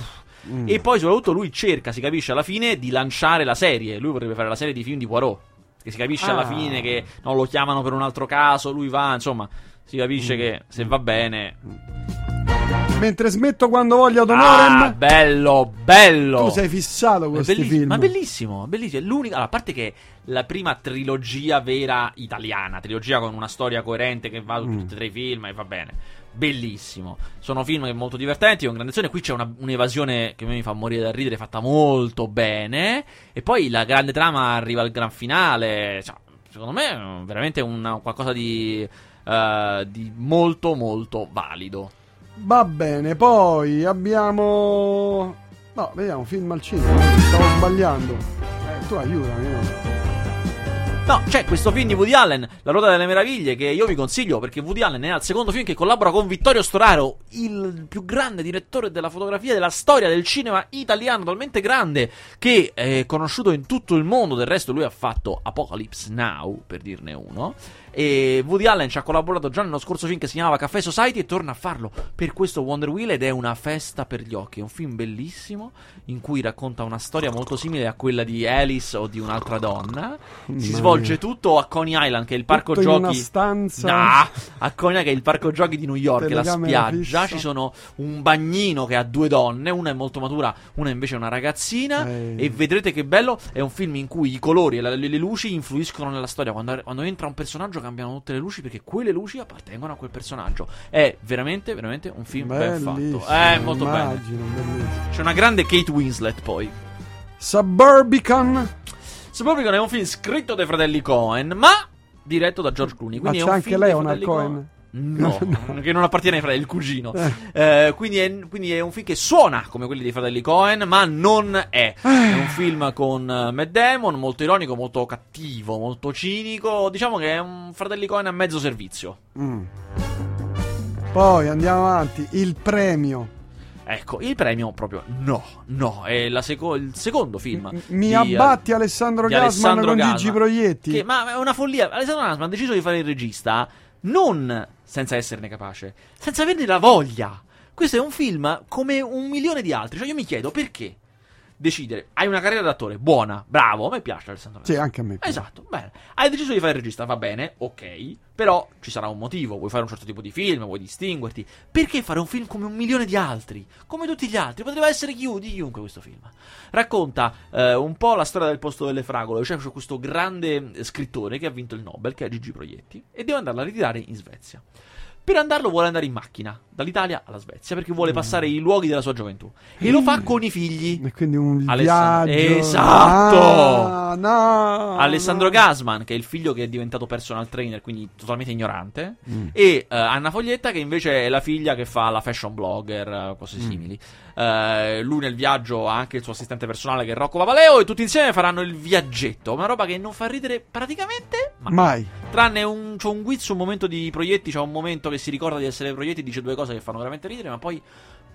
E poi soprattutto lui cerca, si capisce alla fine, di lanciare la serie. Lui vorrebbe fare la serie di film di Poirot. Che si capisce alla Ah. fine che no, lo chiamano per un altro caso, lui va, insomma, si capisce che se va bene... Mentre smetto quando voglio Donorem, Ah, bello, bello! tu sei fissato con questi film. Ma bellissimo, bellissimo. È l'unica. Allora, a parte che è la prima trilogia vera italiana, trilogia con una storia coerente che va su Mm. tutti e tre i film e va bene. Bellissimo. Sono film molto divertenti, con grande azione. Qui c'è una- un'evasione che mi fa morire da ridere, fatta molto bene. E poi la grande trama arriva al gran finale. Cioè, secondo me è veramente una- qualcosa di, eh, di molto, molto valido. Va bene, poi abbiamo. No, vediamo film al cinema. Stavo sbagliando. Eh, tu aiutami. no? No, c'è questo film di Woody Allen, La ruota delle meraviglie, che io vi consiglio perché Woody Allen è al secondo film che collabora con Vittorio Storaro, il più grande direttore della fotografia della storia del cinema italiano, talmente grande che è conosciuto in tutto il mondo. Del resto, lui ha fatto Apocalypse Now, per dirne uno. E Woody Allen ci ha collaborato già nello scorso film che si chiamava Caffè Society e torna a farlo per questo Wonder Wheel ed è una festa per gli occhi. È un film bellissimo in cui racconta una storia molto simile a quella di Alice o di un'altra donna. Si Mamma svolge tutto a Coney Island, che è il parco Tutto in giochi. una stanza. No, a Coney Island, che è il parco giochi di New York, la spiaggia. fissa. Ci sono un bagnino che ha due donne, una è molto matura, una invece è una ragazzina. Eh. E vedrete che bello. È un film in cui i colori e le luci influiscono nella storia. Quando, quando entra un personaggio cambiano tutte le luci perché quelle luci appartengono a quel personaggio. È veramente, veramente un film ben Bellissimo, fatto. È molto bello. immagino, bellissimo. C'è una grande Kate Winslet poi. Suburbicon. Suburbicon è un film scritto dai fratelli Cohen, ma diretto da George Clooney. Ma Quindi c'è è un anche dei Leonard fratelli Cohen? No, che non appartiene ai fratelli, il cugino. Eh. Eh, quindi, è, quindi è un film che suona come quelli dei fratelli Cohen, ma non è. È un film con eh, Matt Damon, molto ironico, molto cattivo, molto cinico. Diciamo che è un fratelli Cohen a mezzo servizio. Mm. Poi andiamo avanti. Il premio. Ecco, il premio proprio no, no, è la seco- il secondo film. Mi di, abbatti Alessandro di Gasman Alessandro con Gasman, Gigi Proietti. Che, ma è una follia. Alessandro Gasman ha deciso di fare il regista non senza esserne capace, senza averne la voglia. Questo è un film come un milione di altri. Cioè, io mi chiedo perché decidere. Hai una carriera d'attore buona, bravo. A me piace Alessandro Sì, Gasman. anche a me. piace. Esatto, bene. Hai deciso di fare il regista, va bene, ok. Però ci sarà un motivo. Vuoi fare un certo tipo di film, vuoi distinguerti. Perché fare un film come un milione di altri? Come tutti gli altri? Poteva essere di chiunque questo film. Racconta eh, un po' la storia del posto delle fragole. Cioè, c'è questo grande eh, scrittore che ha vinto il Nobel, che è Gigi Proietti, e deve andarla a ritirare in Svezia. Per andarlo vuole andare in macchina, dall'Italia alla Svezia, perché vuole passare i luoghi della sua gioventù. E lo fa con i figli. E quindi un Alessandro- viaggio. Esatto! Ah, no, Alessandro no. Gasman, che è il figlio che è diventato personal trainer, quindi totalmente ignorante, Mm. e eh, Anna Foglietta, che invece è la figlia che fa la fashion blogger, eh, cose Mm. Eh, lui nel viaggio ha anche il suo assistente personale che è Rocco Papaleo, e tutti insieme faranno il viaggetto. Una roba che non fa ridere praticamente mai. Mai. Tranne un, c'è un guizzo, un momento di proietti, c'è un momento che si ricorda di essere proietti, dice due cose che fanno veramente ridere, ma poi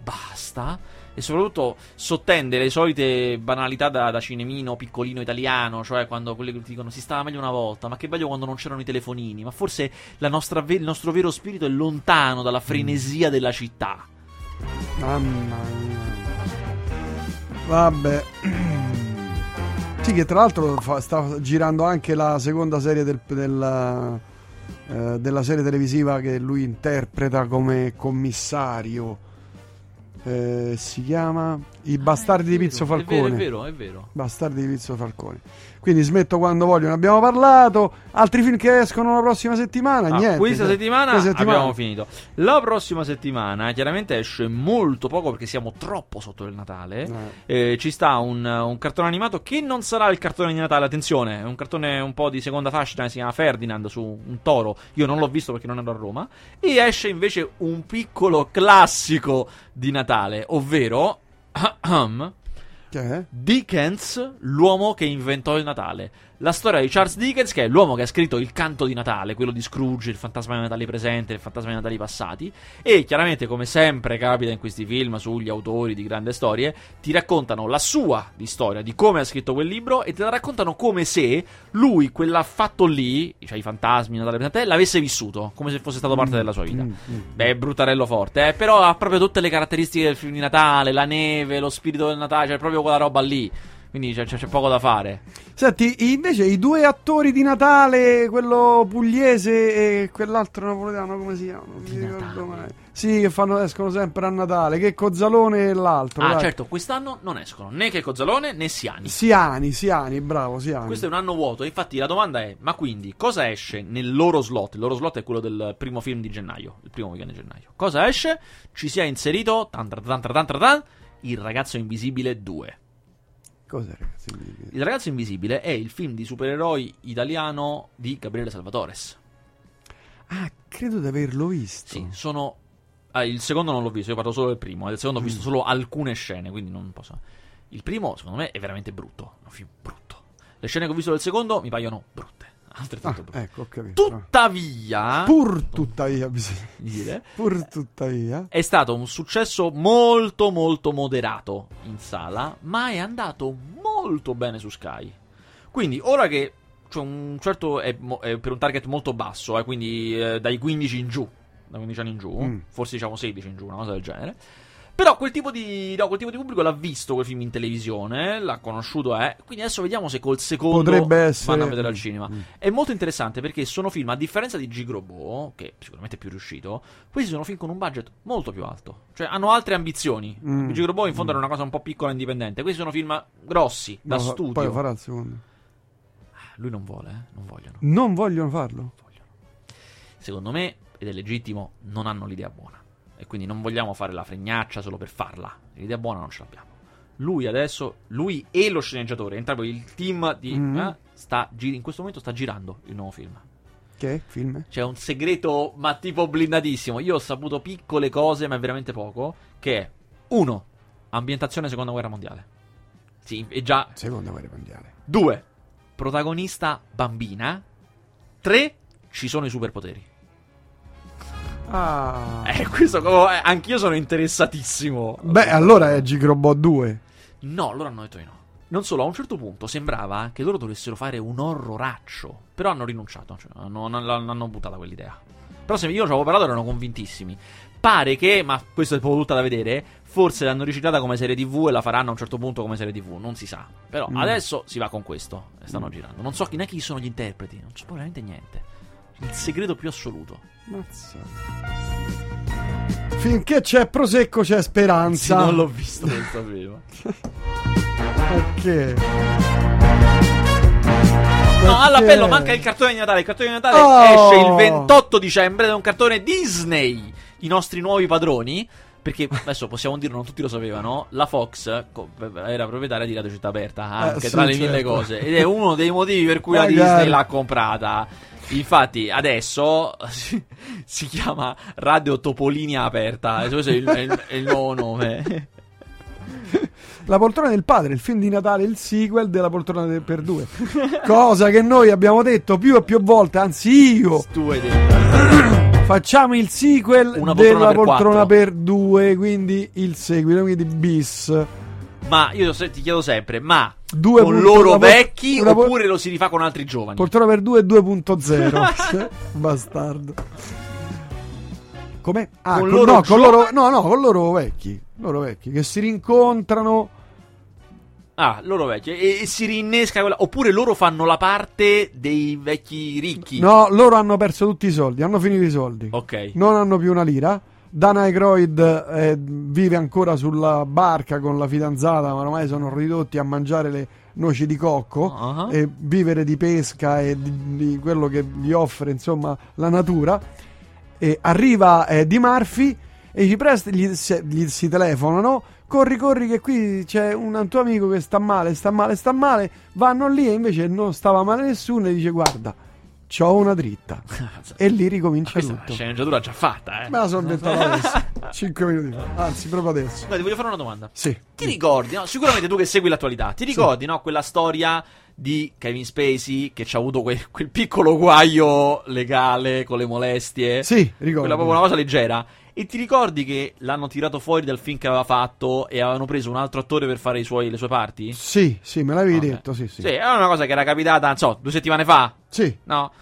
basta. E soprattutto sottende le solite banalità da, da cinemino piccolino italiano, cioè quando quelli che ti dicono si stava meglio una volta, ma che bello quando non c'erano i telefonini, ma forse la nostra il nostro vero spirito è lontano dalla frenesia della città. Mamma mia. Vabbè. Sì, che tra l'altro fa- sta girando anche la seconda serie del- della, eh, della serie televisiva che lui interpreta come commissario. Eh, si chiama I bastardi di Pizzo Falcone. È vero, è vero, è vero. Bastardi di Pizzo Falcone. Quindi smetto quando voglio, ne abbiamo parlato. Altri film che escono la prossima settimana? Ah, Niente. questa cioè, settimana questa settimana. abbiamo finito. La prossima settimana chiaramente esce molto poco perché siamo troppo sotto il Natale. Eh. Eh, ci sta un, un cartone animato che non sarà il cartone di Natale, attenzione, è un cartone un po' di seconda fascia, si chiama Ferdinand su un toro. Io non l'ho visto perché non ero a Roma. E esce invece un piccolo classico di Natale, ovvero? Dickens, l'uomo che inventò il Natale. La storia di Charles Dickens, che è l'uomo che ha scritto il canto di Natale, quello di Scrooge, il fantasma dei Natali presenti, il fantasma dei Natali passati. E chiaramente, come sempre capita in questi film sugli autori di grandi storie, ti raccontano la sua di storia, di come ha scritto quel libro, e te la raccontano come se lui, quell'affatto lì, cioè i fantasmi, il Natale presente, l'avesse vissuto, come se fosse stato parte della sua vita. Mm, mm. Beh, bruttarello forte, eh, però ha proprio tutte le caratteristiche del film di Natale, la neve, lo spirito del Natale, cioè proprio quella roba lì. Quindi c'è, c'è- poco da fare. Senti, invece i due attori di Natale, quello pugliese e quell'altro napoletano, come si chiamano? Non mi Di ricordo Natale. mai. Sì, che fanno, escono sempre a Natale, che Cozzalone e l'altro. Ah, dai. certo, quest'anno non escono né che Cozzalone né Siani. Siani, Siani, bravo, Siani. Questo è un anno vuoto. Infatti, la domanda è: ma quindi cosa esce nel loro slot? Il loro slot è quello del primo film di gennaio, il primo weekend di gennaio. Cosa esce? Ci si è inserito tan tan tan, Il ragazzo invisibile 2. Cos'è, ragazzi? Il ragazzo invisibile è il film di supereroi italiano di Gabriele Salvatores. Ah, credo di averlo visto. Sì, sono. ah, il secondo non l'ho visto, io parlo solo del primo. Del secondo ho Mm. visto solo alcune scene, quindi non posso. Il primo, secondo me, è veramente brutto. È un film brutto. Le scene che ho visto del secondo mi paiono brutte. Ah, Altrettanto brutte. ecco. Tuttavia, Pur tuttavia, bisogna dire, Pur tuttavia. è stato un successo molto molto moderato in sala, ma è andato molto bene su Sky. Quindi, ora che c'è un certo è, è per un target molto basso, eh, quindi eh, dai 15 in giù, da 15 anni in giù, Mm. forse diciamo 16 in giù, una cosa del genere. Però quel tipo di, no, quel tipo di pubblico l'ha visto quel film in televisione, l'ha conosciuto, eh. Quindi adesso vediamo se col secondo essere- vanno a vedere al cinema. Mm. È molto interessante perché sono film, a differenza di Gigrobo, che sicuramente è più riuscito, questi sono film con un budget molto più alto. Cioè hanno altre ambizioni. Mm. Gigrobo in fondo Mm. era una cosa un po' piccola e indipendente. Questi sono film grossi, da No, fa- studio. Poi lo farà il secondo. Lui non vuole, eh? non vogliono. Non vogliono farlo. vogliono. Secondo me, ed è legittimo, non hanno l'idea buona. E quindi non vogliamo fare la fregnaccia solo per farla. L'idea buona non ce l'abbiamo. Lui adesso, lui e lo sceneggiatore, entrambi il team di... Mm. eh, sta, in questo momento sta girando il nuovo film. Che film? C'è un segreto, ma tipo blindatissimo. Io ho saputo piccole cose, ma veramente poco. Che è: uno, ambientazione seconda guerra mondiale. Sì, e già. Seconda guerra mondiale. Due, protagonista bambina. Tre, ci sono i superpoteri. Ah. Eh, questo co- eh, anch'io sono interessatissimo. Beh, allora è Gigrobot 2. No, loro hanno detto di no. Non solo, a un certo punto sembrava che loro dovessero fare un horroraccio. Però hanno rinunciato, cioè, hanno, hanno, hanno buttata quell'idea. Però se io ci avevo parlato erano convintissimi. Pare che, ma questo è proprio tutta da vedere, forse l'hanno recitata come serie tv e la faranno a un certo punto come serie tv, non si sa. Però Mm. adesso si va con questo e stanno girando. Non so chi, neanche chi sono gli interpreti, non so veramente niente. Il segreto più assoluto. Mazza. Finché c'è prosecco c'è speranza. Sì, non l'ho visto, non sapevo. Perché? No, all'appello manca il cartone di Natale. Il cartone di Natale Oh! esce il 28 dicembre ed è un cartone Disney. I nostri nuovi padroni. Perché adesso possiamo dirlo, non tutti lo sapevano. La Fox era proprietaria di Radio Città Aperta, anche Eh, tra sì, le mille certo. cose. Ed è uno dei motivi per cui la Magari. Disney l'ha comprata. Infatti, adesso si, chiama Radio Topolinia Aperta. Questo è il, è il- è il nuovo nome. La poltrona del padre, il film di Natale, il sequel della poltrona del- per due. Cosa che noi abbiamo detto più e più volte, anzi io. Facciamo il sequel poltrona della per poltrona quattro. per due, quindi il seguito, quindi bis. Ma io ti chiedo sempre, ma Due con punto- loro po- vecchi una oppure lo si rifà con altri giovani? Poltrona per 2 2.0. Bastardo. Come? Ah, Con con, loro no, con giovani? loro, no, no, con loro vecchi. Loro vecchi che si rincontrano. Ah, loro vecchi. E, e si rinnesca quella. Oppure loro fanno la parte dei vecchi ricchi. No, loro hanno perso tutti i soldi, hanno finito i soldi. Ok. Non hanno più una lira. Dan Aykroyd eh, vive ancora sulla barca con la fidanzata, ma ormai sono ridotti a mangiare le noci di cocco Ah. e vivere di pesca e di, di quello che gli offre insomma la natura. E arriva eh, Di Murphy e gli, presta, gli, gli si telefonano. Corri, corri, che qui c'è un tuo amico che sta male, sta male, sta male. Vanno lì e invece non stava male nessuno e dice: Guarda, c'ho una dritta. E lì ricomincia tutto. sceneggiatura già fatta, eh. Me la sono inventata adesso, 5 minuti fa, anzi proprio adesso. Guarda, ti voglio fare una domanda. Sì. Ti ricordi, no? Sicuramente tu che segui l'attualità, ti ricordi, no? Quella storia di Kevin Spacey che ci ha avuto quel, quel piccolo guaio legale con le molestie? Sì, ricordo. Quella proprio una cosa leggera. E ti ricordi che l'hanno tirato fuori dal film che aveva fatto e avevano preso un altro attore per fare i suoi- le sue parti? Sì, sì, me l'avevi Ok. detto, sì, sì. Sì, era una cosa che era capitata, non so, due settimane fa, Sì. no?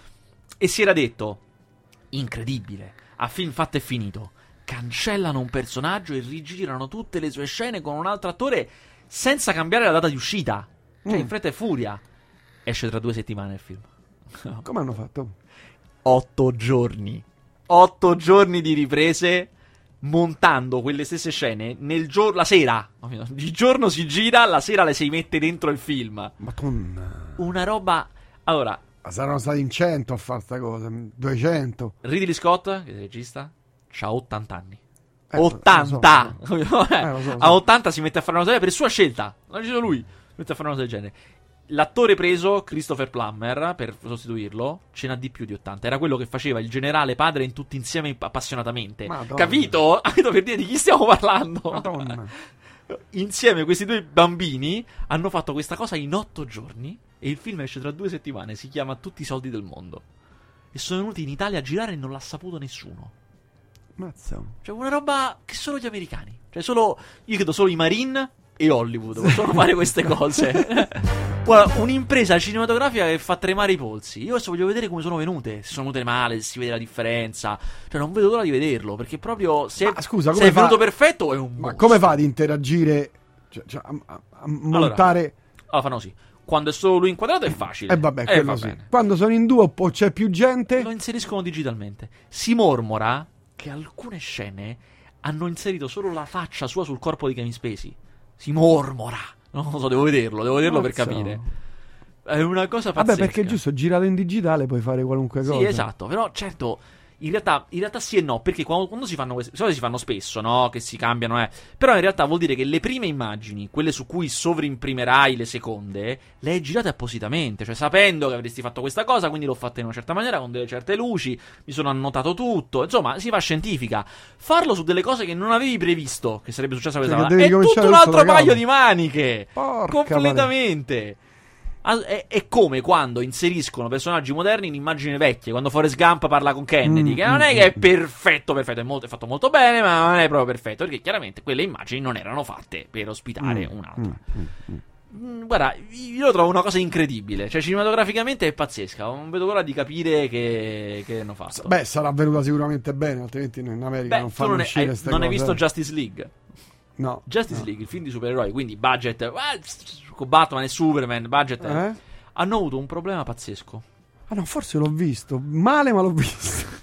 E si era detto, incredibile, a film fatto e finito, cancellano un personaggio e rigirano tutte le sue scene con un altro attore senza cambiare la data di uscita. Cioè, Mm. in fretta e furia. Esce tra due settimane il film. Come hanno fatto? Otto giorni. Otto giorni di riprese montando quelle stesse scene nel giorno, la sera. Di giorno si gira, la sera le si mette dentro il film. Madonna. Una roba... Allora, Saranno stati in 100 a fare sta cosa, 200. Ridley Scott, che è il regista, ha 80 anni. Eh, lo 80! so, lo so. Eh, lo so, so. A 80 si mette a fare una cosa per sua scelta. L'ha deciso lui. Si mette a fare una cosa del genere. L'attore preso, Christopher Plummer, per sostituirlo, ce n'ha di più di 80. Era quello che faceva il generale padre in tutti insieme appassionatamente. Madonna. Capito? Capito per dire di chi stiamo parlando? Madonna. Insieme questi due bambini hanno fatto questa cosa in 8 giorni e il film esce tra due settimane. Si chiama Tutti i soldi del mondo. E sono venuti in Italia a girare e non l'ha saputo nessuno. Mazza. Cioè, una roba che solo gli americani. Cioè, solo. Io credo solo i Marine e Hollywood possono fare queste cose. Guarda, un'impresa cinematografica che fa tremare i polsi. Io adesso voglio vedere come sono venute. Se sono venute male, se si vede la differenza. Cioè, non vedo l'ora di vederlo. Perché proprio. Se, Ma scusa, se è venuto perfetto, è un. Ma mostro. come fa ad interagire? Cioè, cioè, a, a- a montare. Allora, fanno così. Quando è solo lui inquadrato è facile. E vabbè, Eh, quello va sì. bene. Quando sono in due o c'è più gente. Lo inseriscono digitalmente. Si mormora che alcune scene hanno inserito solo la faccia sua sul corpo di Kevin Spacey. Si mormora. Non lo so, devo vederlo, devo vederlo per Mazza. capire. È una cosa pazzesca. Vabbè, perché è giusto, girato in digitale puoi fare qualunque Sì, cosa. esatto, però certo, in realtà, in realtà sì e no, perché quando, quando si fanno queste cose si fanno spesso, no? Che si cambiano, eh. Però in realtà vuol dire che le prime immagini, quelle su cui sovrimprimerai le seconde, le hai girate appositamente, cioè sapendo che avresti fatto questa cosa, quindi l'ho fatta in una certa maniera, con delle certe luci, mi sono annotato tutto, insomma, si fa scientifica. Farlo su delle cose che non avevi previsto che sarebbe successa questa Cioè, cosa, che devi è tutto un altro paio di maniche. Porca Completamente. Ah, È, è come quando inseriscono personaggi moderni in immagini vecchie. Quando Forrest Gump parla con Kennedy, Mm, che non è mm, che è mm. perfetto, perfetto, è, molto- è fatto molto bene, ma non è proprio perfetto. Perché chiaramente quelle immagini non erano fatte per ospitare Mm, un'altra. mm, mm, mm. Mm, Guarda, io lo trovo una cosa incredibile. Cioè, cinematograficamente è pazzesca. Non vedo l'ora di capire che, che hanno fatto. Beh, sarà venuta sicuramente bene, altrimenti in America Beh, non fanno non, hai- uscire hai, non hai visto Justice League? No. Justice no. League, il film di supereroi, quindi budget, con Batman e Superman, budget. Eh? Hanno avuto un problema pazzesco. Ah no, forse l'ho visto. Male, ma l'ho visto.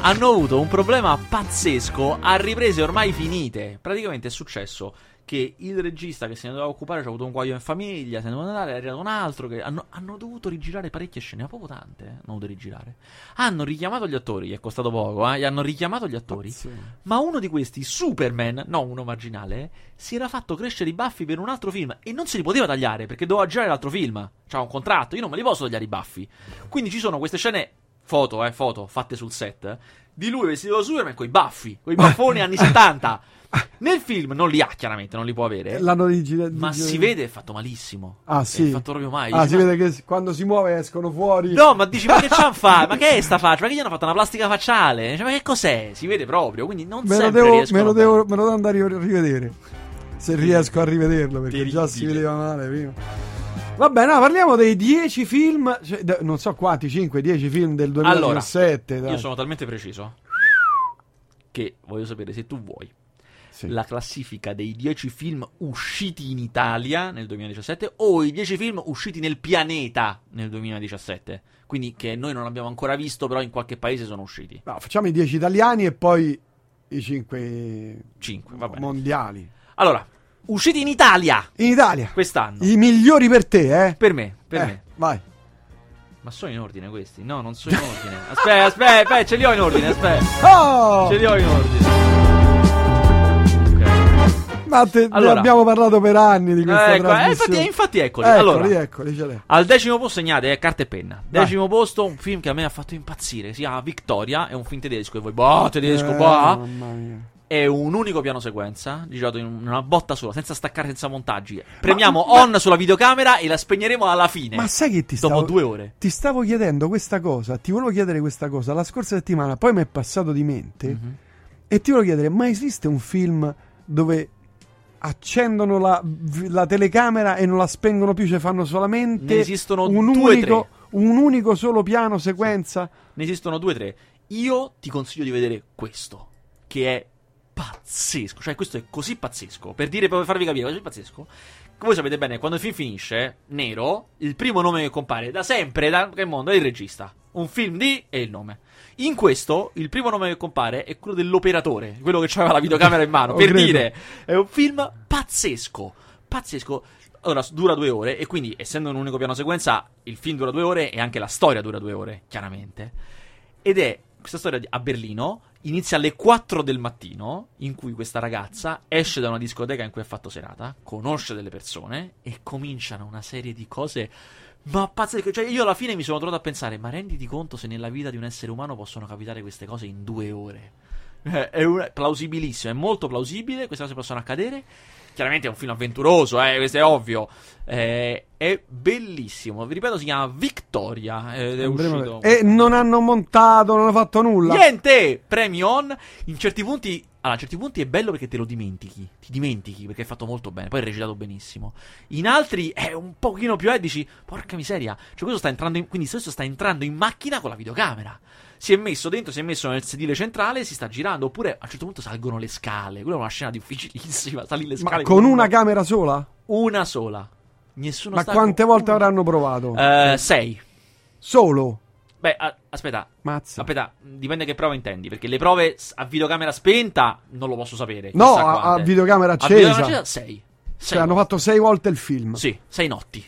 hanno avuto un problema pazzesco a riprese ormai finite. Praticamente è successo che il regista che se ne doveva occupare ci ha avuto un guaio in famiglia, se ne doveva andare, è arrivato un altro che hanno, hanno dovuto rigirare parecchie scene, ma proprio tante, eh, hanno dovuto rigirare. Hanno richiamato gli attori, gli è costato poco, eh, gli hanno richiamato gli attori. Sì. Ma uno di questi, Superman, no uno marginale, si era fatto crescere i baffi per un altro film e non se li poteva tagliare perché doveva girare l'altro film. C'ha un contratto, io non me li posso tagliare i baffi. Quindi ci sono queste scene foto, eh, foto fatte sul set, eh, di lui vestito da Superman con i baffi, con i baffoni anni 70. Nel film non li ha, chiaramente, non li può avere. L'hanno digitato. Ma si vede è fatto malissimo. Ah, sì. È fatto proprio mai. Ah, Dici, si ma- vede che quando si muove escono fuori. No, ma dici, ma che c'hanno fatto? Ma che è sta faccia? Ma che gli hanno fatto una plastica facciale? Cioè, ma che cos'è? Si vede proprio, quindi non Me lo, devo, me, lo devo, me lo devo andare a rivedere. Se riesco a rivederlo, perché Terribile. già si vedeva male prima. Vabbè, no, parliamo dei 10 film. cioè, d- non so quanti, 5, 10 film del 2017. dai. Io sono talmente preciso che voglio sapere se tu vuoi Sì. la classifica dei 10 film usciti in Italia nel 2017 o i 10 film usciti nel pianeta nel 2017. Quindi che noi non abbiamo ancora visto, però in qualche paese sono usciti. No, facciamo i 10 italiani e poi i 5 5, va bene. mondiali. Allora, usciti in Italia In Italia, quest'anno. i migliori per te, eh? Per me, per Eh, me. Vai. Ma sono in ordine questi? No, non sono in ordine. Aspetta, aspetta, aspetta, ce li ho in ordine, aspetta. Oh! Ce li ho in ordine. Ok. Ma te, ne Allora. abbiamo parlato per anni di questa Ecco, eh, trasmissione. infatti, infatti eccoli. Eccoli, allora, eccoli, ce l'hai. al decimo posto segnate eh, carta e penna. Vai. Decimo posto, un film che a me ha fatto impazzire. Si chiama Victoria. È un film tedesco. E voi, boh, tedesco, Eh, boh. mamma mia. È un unico piano sequenza, girato in una botta sola, senza staccare, senza montaggi. Premiamo on sulla videocamera e la spegneremo alla fine. Ma sai che ti Dopo stavo, due ore. ti stavo chiedendo questa cosa, ti volevo chiedere questa cosa la scorsa settimana, poi mi è passato di mente Mhm. e ti volevo chiedere, ma esiste un film dove accendono la, la telecamera e non la spengono più, cioè fanno solamente Ne esistono un due, unico, un unico solo piano sequenza? Ne esistono due o tre. Io ti consiglio di vedere questo, che è pazzesco. Cioè, questo è così pazzesco. Per dire, per farvi capire, è così pazzesco. Voi sapete bene, quando il film finisce, nero, il primo nome che compare da sempre, da che mondo, è il regista. Un film di e il nome. In questo, il primo nome che compare è quello dell'operatore, quello che aveva la videocamera in mano. Oh, per credo. dire, è un film pazzesco. Pazzesco. Allora, dura due ore, e quindi, essendo un unico piano sequenza, il film dura due ore e anche la storia dura due ore, chiaramente. Ed è questa storia a Berlino. Inizia alle 4 del mattino, in cui questa ragazza esce da una discoteca in cui ha fatto serata, conosce delle persone e cominciano una serie di cose. Ma pazzesche, cioè io alla fine mi sono trovato a pensare, ma renditi conto se nella vita di un essere umano possono capitare queste cose in due ore. È plausibilissimo, è molto plausibile, queste cose possono accadere. Chiaramente è un film avventuroso, eh, questo è ovvio. Eh, è bellissimo, vi ripeto, si chiama Victoria. Ed è uscito. E non hanno montato, non hanno fatto nulla. Niente! Premi on. In certi punti. Allora, a certi punti è bello perché te lo dimentichi. Ti dimentichi perché è fatto molto bene. Poi è recitato benissimo. In altri è un pochino più. Eh, dici, porca miseria. Cioè, questo sta entrando in. Quindi, questo sta entrando in macchina con la videocamera. Si è messo dentro, si è messo nel sedile centrale, si sta girando. Oppure a un certo punto salgono le scale. Quella è una scena difficilissima. Salire le Ma scale con una camera sola? Una sola. Nessuno Ma sta quante volte una. avranno provato? Eh, sei. Solo? Beh, a- aspetta, Mazza. Aspetta, dipende che prova intendi, perché le prove a videocamera spenta non lo posso sapere. No, a, a videocamera A accesa. videocamera accesa, sei. Cioè, hanno fatto sei volte il film. Sì, sei notti.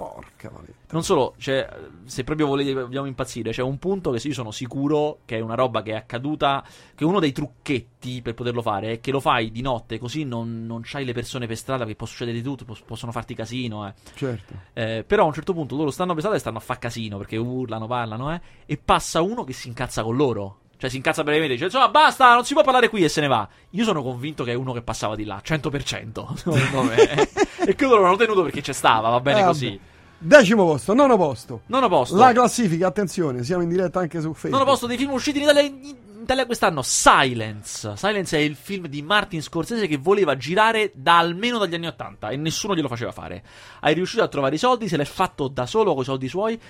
Porca valetta. Non solo, cioè, se proprio volete, vogliamo impazzire, c'è un punto che sì, io sono sicuro che è una roba che è accaduta, che uno dei trucchetti per poterlo fare è che lo fai di notte, così non, non c'hai le persone per strada, che può succedere di tutto, pos- possono farti casino, eh. Certo. Eh, però a un certo punto loro stanno per strada e stanno a fa casino perché urlano, parlano, eh. E passa uno che si incazza con loro. Cioè si incazza brevemente, dice insomma basta, non si può parlare qui e se ne va. Io sono convinto che è uno che passava di là, 100%. secondo me. e che loro l'hanno tenuto perché c'è stava, va bene Eh, così. vabbè. Decimo posto, nono posto. Nono posto. La classifica, attenzione, siamo in diretta anche su Facebook. Nono posto dei film usciti in Italia, in Italia quest'anno, Silence. Silence è il film di Martin Scorsese che voleva girare da almeno dagli anni 80 e nessuno glielo faceva fare. Hai riuscito a trovare i soldi, se l'è fatto da solo con i soldi suoi.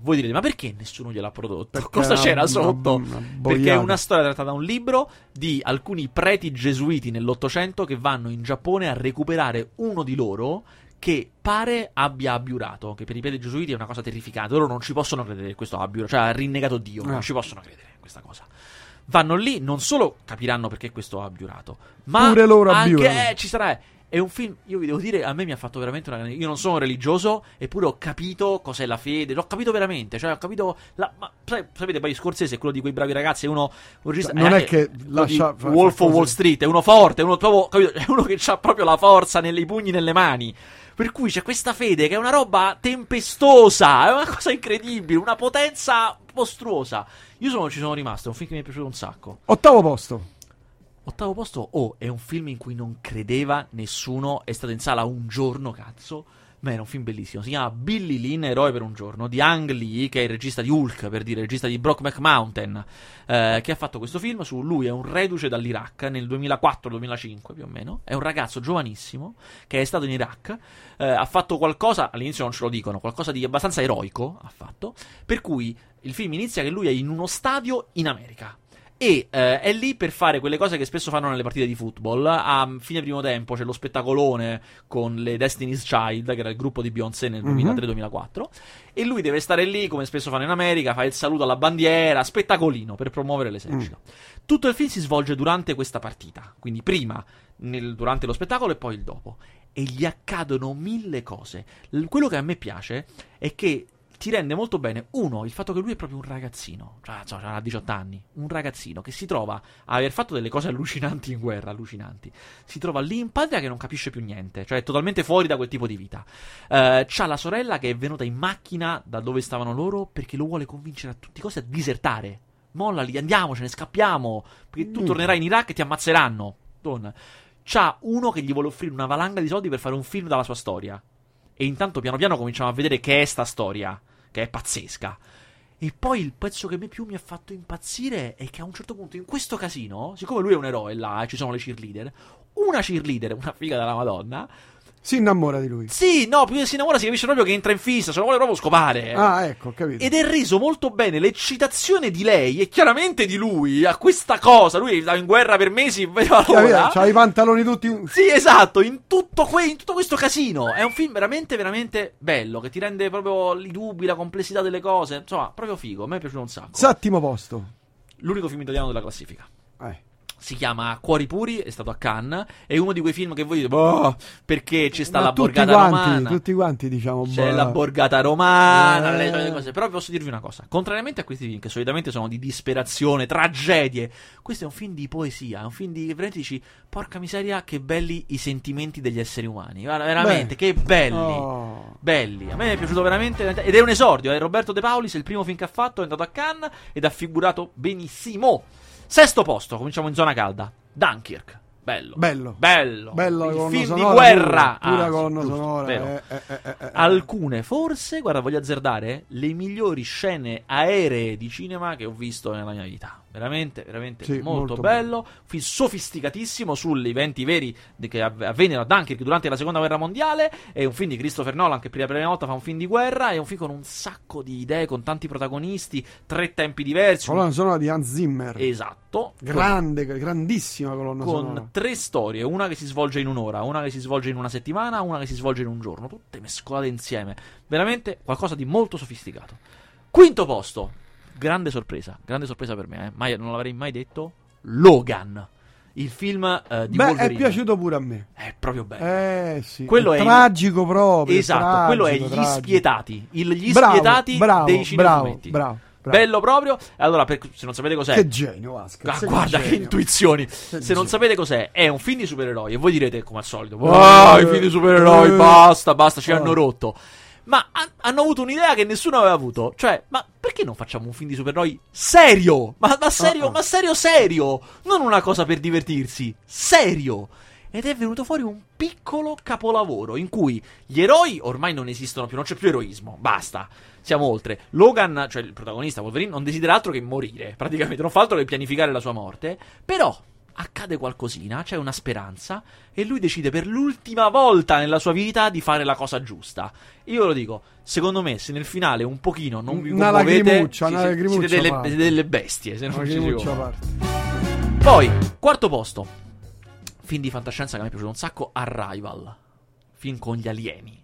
Voi direte, ma perché nessuno gliel'ha prodotto? Perché Cosa c'era sotto? una Perché è una storia tratta da un libro di alcuni preti gesuiti nell'Ottocento che vanno in Giappone a recuperare uno di loro che pare abbia abbiurato, che per i preti gesuiti è una cosa terrificante. Loro non ci possono credere che questo abbia, cioè ha rinnegato Dio, Ah. non ci possono credere questa cosa. Vanno lì, non solo capiranno perché questo ha abbiurato, ma Pure loro anche abbiurano. eh, ci sarà. È un film, io vi devo dire, a me mi ha fatto veramente una grande. Io non sono religioso, eppure ho capito cos'è la fede. L'ho capito veramente. Cioè, ho capito. La, ma, sapete, poi Scorsese è quello di quei bravi ragazzi. È uno. un regista- Cioè, non è anche che quello lascia- Wolf of Wall Street. È uno forte, è uno, proprio, capito? È uno che ha proprio la forza nei pugni nelle mani. Per cui c'è questa fede che è una roba tempestosa. È una cosa incredibile. Una potenza mostruosa. Io sono, ci sono rimasto, è un film che mi è piaciuto un sacco. Ottavo posto. Ottavo posto, oh, è un film in cui non credeva nessuno, è stato in sala un giorno, cazzo. Ma era un film bellissimo. Si chiama Billy Lynn, Eroe per un giorno, di Ang Lee, che è il regista di Hulk, per dire, il regista di Brockback Mountain, eh, che ha fatto questo film su lui, è un reduce dall'Iraq nel 2004-2005 più o meno. È un ragazzo giovanissimo che è stato in Iraq, eh, ha fatto qualcosa, all'inizio non ce lo dicono, qualcosa di abbastanza eroico ha fatto, per cui il film inizia che lui è in uno stadio in America e eh, è lì per fare quelle cose che spesso fanno nelle partite di football. A fine primo tempo c'è lo spettacolone con le Destiny's Child, che era il gruppo di Beyoncé nel 2003-2004. E lui deve stare lì, come spesso fanno in America, fa il saluto alla bandiera, spettacolino per promuovere l'esercito. Tutto il film si svolge durante questa partita, quindi prima nel- durante lo spettacolo e poi il dopo. E gli accadono mille cose. L- quello che a me piace è che ti rende molto bene, uno, il fatto che lui è proprio un ragazzino, cioè, cioè, ha 18 anni, un ragazzino che si trova a aver fatto delle cose allucinanti in guerra, allucinanti. Si trova lì in patria che non capisce più niente, cioè è totalmente fuori da quel tipo di vita. Eh, c'ha la sorella che è venuta in macchina da dove stavano loro perché lo vuole convincere a tutti i costi a disertare. Mollali, andiamocene, scappiamo, perché tu Mm. tornerai in Iraq e ti ammazzeranno. Donna. C'ha uno che gli vuole offrire una valanga di soldi per fare un film dalla sua storia. E intanto piano piano cominciamo a vedere che è sta storia, che è pazzesca. E poi il pezzo che più mi ha fatto impazzire è che a un certo punto in questo casino, siccome lui è un eroe là, e ci sono le cheerleader, una cheerleader, una figa della Madonna, Si innamora di lui. sì, no, più che si innamora si capisce proprio che entra in fissa, se lo vuole proprio scopare. Ah, ecco, capito. Ed è reso molto bene l'eccitazione di lei e chiaramente di lui a questa cosa. Lui stava in guerra per mesi, vedeva Capito? l'ora. C'ha i pantaloni tutti. Sì, esatto, in tutto, que- in tutto questo casino. È un film veramente, veramente bello, che ti rende proprio i dubbi, la complessità delle cose. Insomma, proprio figo, a me è piaciuto un sacco. Settimo posto. L'unico film italiano della classifica. Eh. Si chiama Cuori Puri, è stato a Cannes. È uno di quei film che voi dite, boh, perché ci sta Ma la borgata quanti, romana. tutti quanti diciamo. C'è boh. la borgata romana, Eh. le cose. Però posso dirvi una cosa: contrariamente a questi film, che solitamente sono di disperazione, tragedie, questo è un film di poesia. È un film di veramente dici, porca miseria, che belli i sentimenti degli esseri umani. Guarda, veramente, che belli. Oh. Belli, a me è piaciuto veramente. Ed è un esordio. È Roberto De Paulis, il primo film che ha fatto. È andato a Cannes ed ha figurato benissimo. Sesto posto, cominciamo in zona calda. Dunkirk. Bello. Bello. Bello. Colonna film sonora, di guerra. Pure, pure Ah, giusto, sonora. vero. eh, eh, eh, eh, eh. Alcune, forse, guarda, voglio azzardare, le migliori scene aeree di cinema che ho visto nella mia vita. Veramente, veramente Sì, molto, molto bello. Un film sofisticatissimo sugli eventi veri che av- avvennero a Dunkirk durante la seconda guerra mondiale. È un film di Christopher Nolan che per la prima volta fa un film di guerra. È un film con un sacco di idee, con tanti protagonisti, tre tempi diversi. Colonna sonora di Hans Zimmer. Esatto. Grande, grandissima colonna sonora. Con tre storie, una che si svolge in un'ora, una che si svolge in una settimana, una che si svolge in un giorno, tutte mescolate insieme. Veramente qualcosa di molto sofisticato. Quinto posto, grande sorpresa, grande sorpresa per me, eh. mai- non l'avrei mai detto. Logan, il film eh, di Beh, è Wolverine. piaciuto pure a me. È proprio bello. Eh sì. Quello è il- tragico proprio. esatto, tragico, quello è gli tragico. spietati, il- gli Bravo, spietati bravo, dei bravo, cinefumetti. bravo, bravo. Bello proprio. Allora, per- se non sapete cos'è, Che genio, Vasquez. Ah, guarda che genio. intuizioni. Se genio. non sapete cos'è, è un film di supereroi. E voi direte, come al solito, ah, i film di supereroi, Eh. basta, basta, ci Oh. hanno rotto. Ma ha- hanno avuto un'idea che nessuno aveva avuto. Cioè, ma perché non facciamo un film di supereroi serio? Ma, ma serio, Uh-uh. ma serio, serio? Non una cosa per divertirsi, serio. Ed è venuto fuori un piccolo capolavoro in cui gli eroi ormai non esistono più, non c'è più eroismo, basta. Siamo oltre. Logan, cioè il protagonista Wolverine, non desidera altro che morire, praticamente, non fa altro che pianificare la sua morte. Però accade qualcosina, c'è una speranza, e lui decide per l'ultima volta nella sua vita di fare la cosa giusta. Io lo dico, secondo me, se nel finale un pochino non vi commuovete, una lacrimuccia siete delle, delle bestie, se non ci si. Poi, quarto posto. Film di fantascienza che mi è piaciuto un sacco, Arrival. Film con gli alieni.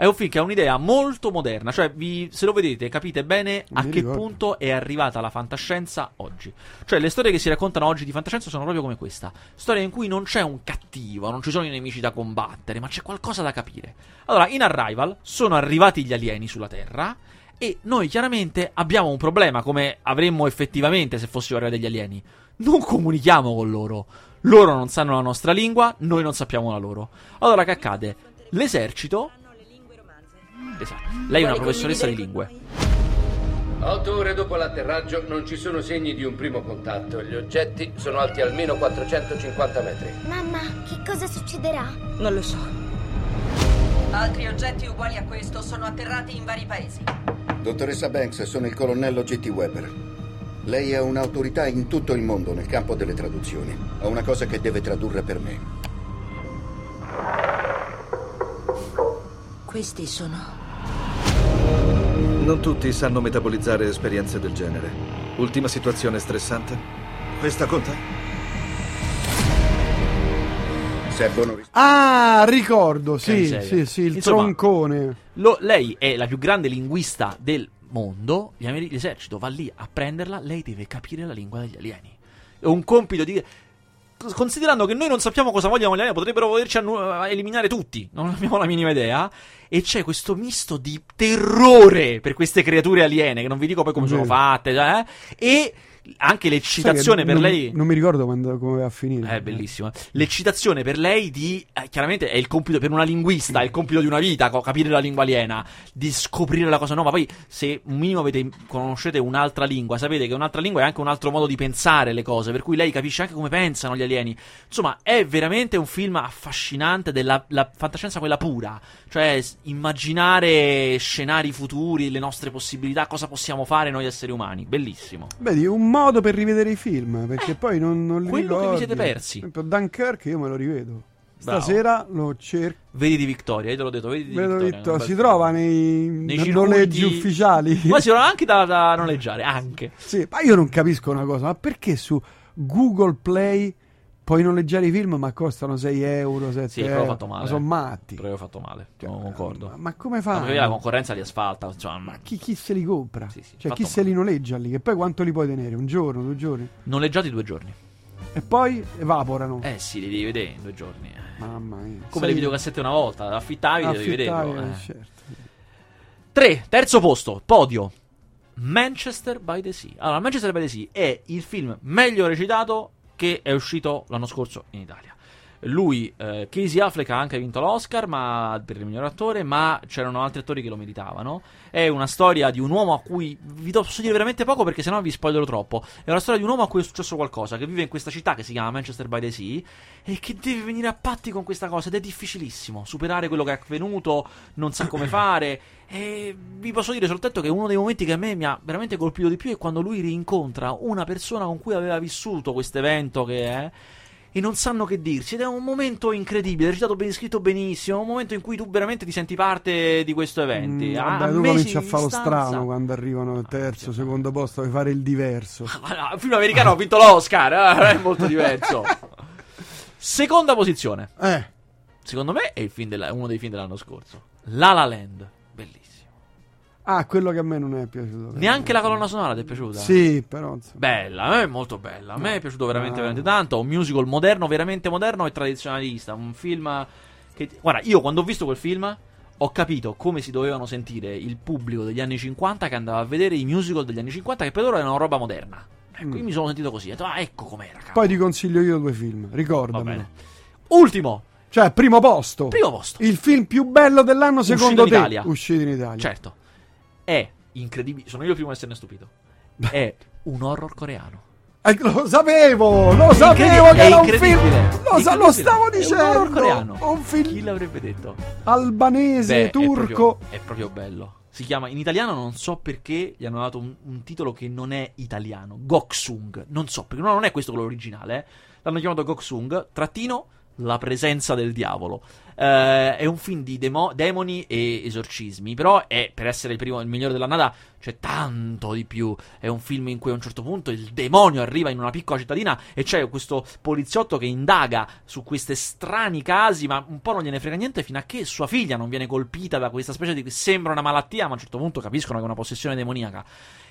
È un film che ha un'idea molto moderna, cioè vi- se lo vedete capite bene a mi che ricordo. punto è arrivata la fantascienza oggi. Cioè le storie che si raccontano oggi di fantascienza sono proprio come questa. Storie in cui non c'è un cattivo, non ci sono i nemici da combattere, ma c'è qualcosa da capire. Allora, in Arrival sono arrivati gli alieni sulla Terra e noi chiaramente abbiamo un problema come avremmo effettivamente se fossero arrivati degli alieni. Non comunichiamo con loro. Loro non sanno la nostra lingua, noi non sappiamo la loro. Allora che accade? L'esercito Esatto. Lei è una professoressa di lingue. Otto ore dopo l'atterraggio non ci sono segni di un primo contatto. Gli oggetti sono alti almeno 450 metri. Mamma, che cosa succederà? Non lo so. Altri oggetti uguali a questo sono atterrati in vari paesi. Dottoressa Banks, sono il colonnello G.T. Weber. Lei è un'autorità in tutto il mondo nel campo delle traduzioni. Ho una cosa che deve tradurre per me. Questi sono. Non tutti sanno metabolizzare esperienze del genere. Ultima situazione stressante? Questa conta? Servono Ah, ricordo, sì, sì, sì, il Insomma, troncone. Lo- lei è la più grande linguista del mondo. Gli ameri- l'esercito va lì a prenderla. Lei deve capire la lingua degli alieni. È un compito di. Considerando che noi non sappiamo cosa vogliono gli alieni, potrebbero volerci annu- eliminare tutti. Non abbiamo la minima idea. E c'è questo misto di terrore per queste creature aliene, che non vi dico poi come sono Vero. fatte, eh, e anche l'eccitazione per non, lei. Non mi ricordo quando, come va a finire. È bellissima. L'eccitazione per lei di. eh, chiaramente è il compito per una linguista, è il compito di una vita, capire la lingua aliena, di scoprire la cosa nuova. Poi, se un minimo avete, conoscete un'altra lingua, sapete che un'altra lingua è anche un altro modo di pensare le cose, per cui lei capisce anche come pensano gli alieni. Insomma, è veramente un film affascinante della la fantascienza quella pura. Cioè, immaginare scenari futuri, le nostre possibilità, cosa possiamo fare noi esseri umani. Bellissimo. Vedi, un modo per rivedere i film, perché poi non, non li Eh, quello che vi ricordi. siete persi. Per esempio, Dunkirk io me lo rivedo. Bravo. Stasera lo cerco. Vedi di Vittoria, io te l'ho detto, vedi di Vedo Vittoria. Bel si trova nei, Nei noleggi ufficiali. Ma si trova anche da, da noleggiare, anche. Sì, ma io non capisco una cosa, ma perché su Google Play puoi noleggiare i film ma costano 6 euro, 7 Sì, però ho fatto male. Ma sono matti. Però ho fatto male, Cioè, non concordo. Ma, ma come fa? perché la concorrenza li asfalta, insomma, Ma chi, chi se li compra? Sì, sì, cioè, chi se male. li noleggia lì? Che poi quanto li puoi tenere? Un giorno, due giorni? noleggiati due giorni. E poi evaporano. Eh sì, li devi vedere in due giorni. eh. Mamma mia. Come le videocassette una volta, affittavi, devi Affittavi, vederlo. eh, eh. certo. 3. Terzo posto, podio. Manchester by the Sea. Allora, Manchester by the Sea è il film meglio recitato che è uscito l'anno scorso in Italia. Lui, eh, Casey Affleck ha anche vinto l'Oscar ma, per il miglior attore, ma c'erano altri attori che lo meritavano. È una storia di un uomo a cui vi posso dire veramente poco perché sennò vi spoilerò troppo. È una storia di un uomo a cui è successo qualcosa, che vive in questa città che si chiama Manchester by the Sea e che deve venire a patti con questa cosa ed è difficilissimo superare quello che è avvenuto, non sa come fare. E vi posso dire soltanto che uno dei momenti che a me mi ha veramente colpito di più è quando lui rincontra una persona con cui aveva vissuto questo evento che è e non sanno che dirsi ed è un momento incredibile, recitato ben scritto benissimo, un momento in cui tu veramente ti senti parte di questo evento. Mm, vabbè, a tu cominci a fare lo distanza- strano quando arrivano al terzo, sì, secondo posto, vuoi fare il diverso. No, il film americano ha vinto l'Oscar, eh, è molto diverso. Seconda posizione. Eh, Secondo me è il film della- uno dei film dell'anno scorso. La La Land. Ah, quello che a me non è piaciuto. Neanche la colonna sonora ti è piaciuta? Sì, però insomma. Bella, a me è molto bella. A me è piaciuto veramente, Ah. veramente tanto. Un musical moderno, veramente moderno e tradizionalista. Un film che. Guarda, io quando ho visto quel film ho capito come si dovevano sentire il pubblico degli anni 50 che andava a vedere i musical degli anni 50, che per loro erano roba moderna. Ecco, Mm. mi sono sentito così. Ho detto, ah, ecco com'era. cavolo. Poi ti consiglio io due film, bene. Ultimo, Cioè, primo posto. primo posto. Il film più bello dell'anno Uscito secondo in te? Italia. Uscito in Italia. Certo. È incredibile. Sono io il primo a esserne stupito. È un horror coreano. Eh, lo sapevo, lo sapevo che era un film. Lo, sa- lo stavo È un dicendo. horror coreano. Un film Chi l'avrebbe detto? albanese, Beh, è turco. proprio- È proprio, bello. Si chiama in italiano, non so perché gli hanno dato un, un titolo che non è italiano. Goksung. Non so perché, no, non è questo quello originale. eh. L'hanno chiamato Goksung. Trattino. La presenza del diavolo. Eh, è un film di demo- demoni e esorcismi. Però è, per essere il, primo, il migliore dell'annata, c'è tanto di più. È un film in cui a un certo punto il demonio arriva in una piccola cittadina e c'è questo poliziotto che indaga su questi strani casi, ma un po' non gliene frega niente fino a che sua figlia non viene colpita da questa specie di sembra una malattia, ma a un certo punto capiscono che è una possessione demoniaca.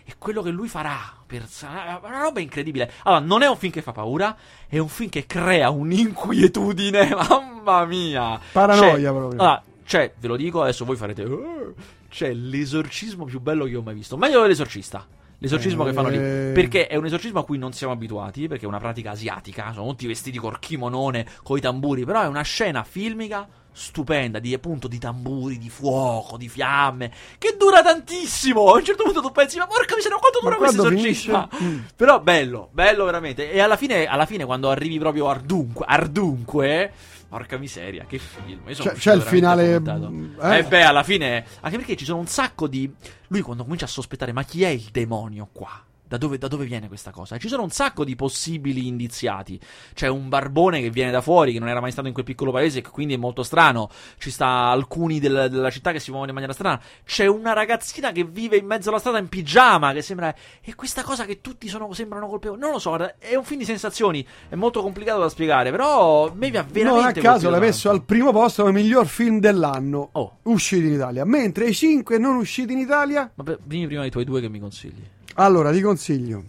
E quello che lui farà per una roba incredibile. Allora, non è un film che fa paura, è un film che crea un'inquietudine, mamma mia. Paranoia proprio. Allora, c'è, ve lo dico, adesso voi farete "Eh", c'è l'esorcismo più bello che ho mai visto. Meglio dell'esorcista. L'esorcismo che fanno lì. Eh. Perché è un esorcismo a cui non siamo abituati, perché è una pratica asiatica, sono tutti vestiti col kimonone, coi tamburi, però è una scena filmica stupenda di appunto di tamburi, di fuoco, di fiamme, che dura tantissimo. A un certo punto tu pensi, ma porca miseria, quanto dura questo esorcismo? Mm. Però bello, bello veramente. E alla fine, alla fine quando arrivi proprio ardunque, ardunque Porca miseria, che film. Io sono C'è- c'è il finale, mm, eh? Eh beh, alla fine. Anche perché ci sono un sacco di. Lui quando comincia a sospettare, ma chi è il demonio qua? Da dove, da dove viene questa cosa? Ci sono un sacco di possibili indiziati. C'è un barbone che viene da fuori, che non era mai stato in quel piccolo paese, che quindi è molto strano. Ci sta alcuni del- della città che si muovono in maniera strana. C'è una ragazzina che vive in mezzo alla strada in pigiama, che sembra. E questa cosa che tutti sono, sembrano colpevoli. Non lo so, è un film di sensazioni. È molto complicato da spiegare, però a me mi ha veramente. non a caso tanto. messo al primo posto come miglior film dell'anno Oh. usciti in Italia. Mentre i 5 non usciti in Italia, beh, dimmi prima i tuoi due che mi consigli. Allora ti consiglio.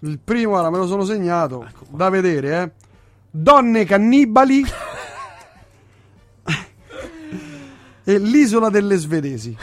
Il primo, ora me lo sono segnato Ecco da vedere, eh. Donne cannibali e l'isola delle svedesi.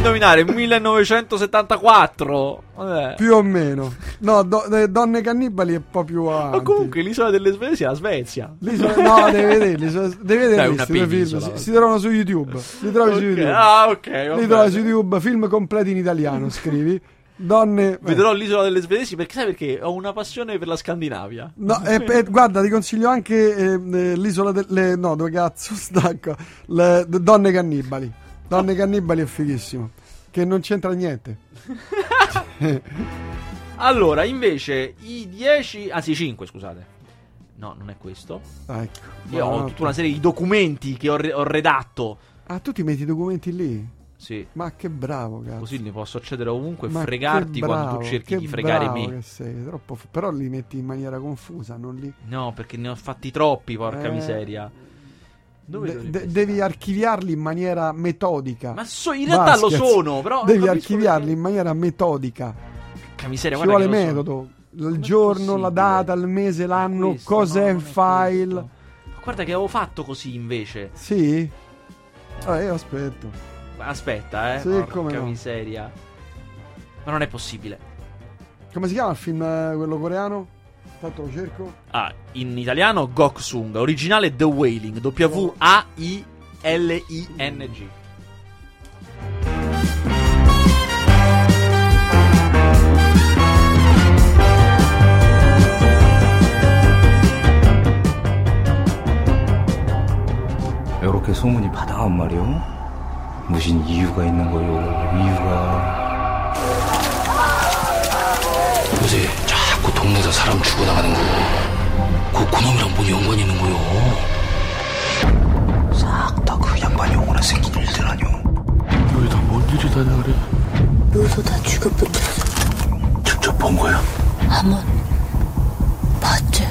Indovinare, 1974. Vabbè. Più o meno. No, do- eh, Donne cannibali è un po' più avanti. Ma comunque l'isola delle Svezia è la Svezia. L'isola- no, devi vederli, so- devi vederli Dai, film. Si, si trovano su YouTube. Li trovi su Ok, YouTube. Ah, ok. Li trovi su YouTube, film completi in italiano, scrivi. Donne... Vedrò l'isola delle Svedesi perché sai perché ho una passione per la Scandinavia. No, e- e guarda, ti consiglio anche eh, eh, l'isola delle... No, dove cazzo stacco? Le, Donne cannibali. Donne cannibali è fighissimo. Che non c'entra niente. Allora, invece, i 10, anzi 5, scusate. No, non è questo. Ah, ecco. Io ho tutta una serie di documenti che ho, re- ho redatto. Ah, tu ti metti i documenti lì? Sì. Ma che bravo, cazzo. Così ne posso accedere ovunque e fregarti che quando bravo, tu cerchi di fregare bravo me. che sei, troppo però li metti in maniera confusa, non li... No, perché ne ho fatti troppi, porca Eh. miseria. De- devi archiviarli in maniera metodica. Ma so- in realtà lo Vasquez, sono, però Devi archiviarli perché. in maniera metodica. Porca miseria, Ci vuole che lo so. metodo. Il giorno, la data, il mese, l'anno, Questo, cos'è no, il file. Ma Guarda che avevo fatto così invece. Sì? Ah, io aspetto. Aspetta, eh. Sì, Porca come no. miseria. Ma non è possibile. Come si chiama il film eh, quello coreano? Tanto lo cerco. Ah, in italiano Goksung, originale The Wailing, W-A-I-L-I-N-G. 이렇게 소문이 바다한 말이오. 무슨 이유가 있는 거요? 이유가 동네에서 사람 죽어나가는 거. 그 그놈이랑 뭔 연관이 있는 거요? 싹 다 그 양반이 오거나 생긴 일들 아니오? 왜다뭔 일이 다냐 그래? 묘소 다 죽어붙었어. 직접 본 거야? 한번 봤지?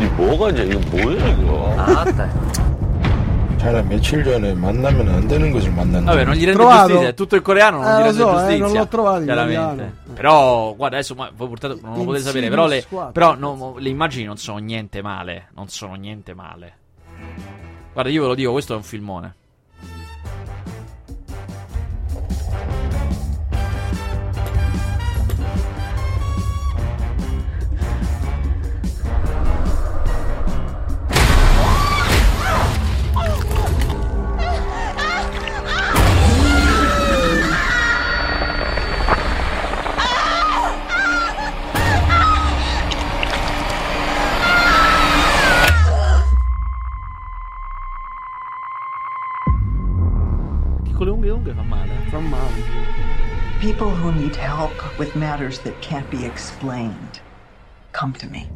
이 뭐가 이제 이거 뭐야 이거? 차 라리 며칠 전에 만나면 안 되는 것을 만났는데 Vabbè, non gli rende Trovato? giustizia, è tutto il coreano, non Eh, gli lo rende so, eh, giustizia. non l'ho trovato in chiaramente. italiano. Però, guarda, adesso ma, voi portate, non lo potete sapere, però, le, Insidious 4. però no, mo- le immagini non sono niente male. Non sono niente male. Guarda, io ve lo dico, questo è un filmone. With matters that can't be explained come to me.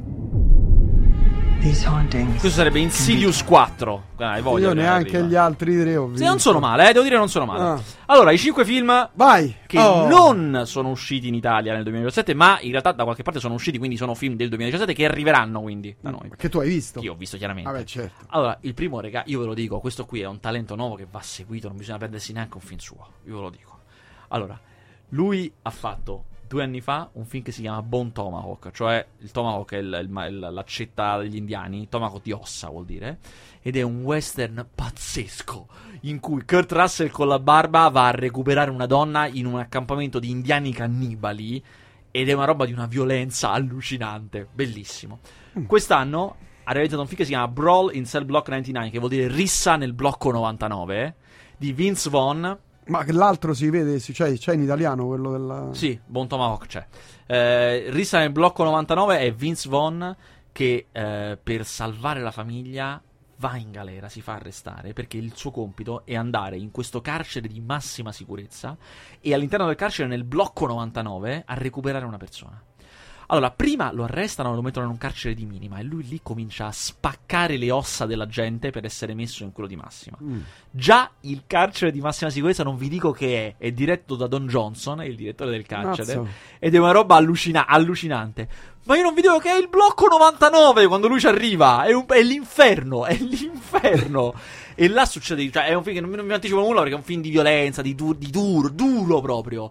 These hauntings. Questo sarebbe Insidious 4. Ah, hai voglia Io che neanche arriva. gli altri tre ho Sì, visto. non sono male, eh, devo dire non sono male. Ah. Allora, i 5 film Vai! che Oh. non sono usciti in Italia nel 2017, ma in realtà da qualche parte sono usciti, quindi sono film del 2017 che arriveranno quindi da noi. Che tu hai visto? Io ho visto chiaramente. Vabbè, certo. Allora, il primo, regà, io ve lo dico, questo qui è un talento nuovo che va seguito, non bisogna perdersi neanche un film suo, io ve lo dico. Allora, lui ha fatto due anni fa un film che si chiama Bone Tomahawk, cioè il tomahawk è il- il- l'accetta degli indiani, tomahawk di ossa vuol dire, ed è un western pazzesco in cui Kurt Russell con la barba va a recuperare una donna in un accampamento di indiani cannibali ed è una roba di una violenza allucinante, bellissimo. Quest'anno ha realizzato un film che si chiama Brawl in Cell Block 99, che vuol dire rissa nel blocco 99, di Vince Vaughn, Ma che l'altro si vede, cioè, c'è in italiano quello della... sì, Bon Tomahawk c'è. Eh, rissa nel blocco 99 è Vince Vaughn che eh, per salvare la famiglia va in galera, si fa arrestare perché il suo compito è andare in questo carcere di massima sicurezza e all'interno del carcere nel blocco 99 a recuperare una persona. Allora, prima lo arrestano e lo mettono in un carcere di minima e lui lì comincia a spaccare le ossa della gente per essere messo in quello di massima. Mm. Già il carcere di massima sicurezza non vi dico che è, è diretto da Don Johnson, il direttore del carcere, Mazza. ed è una roba allucina- allucinante. Ma io non vi dico che è il blocco 99 quando lui ci arriva, è, un- è l'inferno, è l'inferno. e là succede, cioè è un film che non, non vi anticipo nulla perché è un film di violenza, di, du- di duro, duro proprio.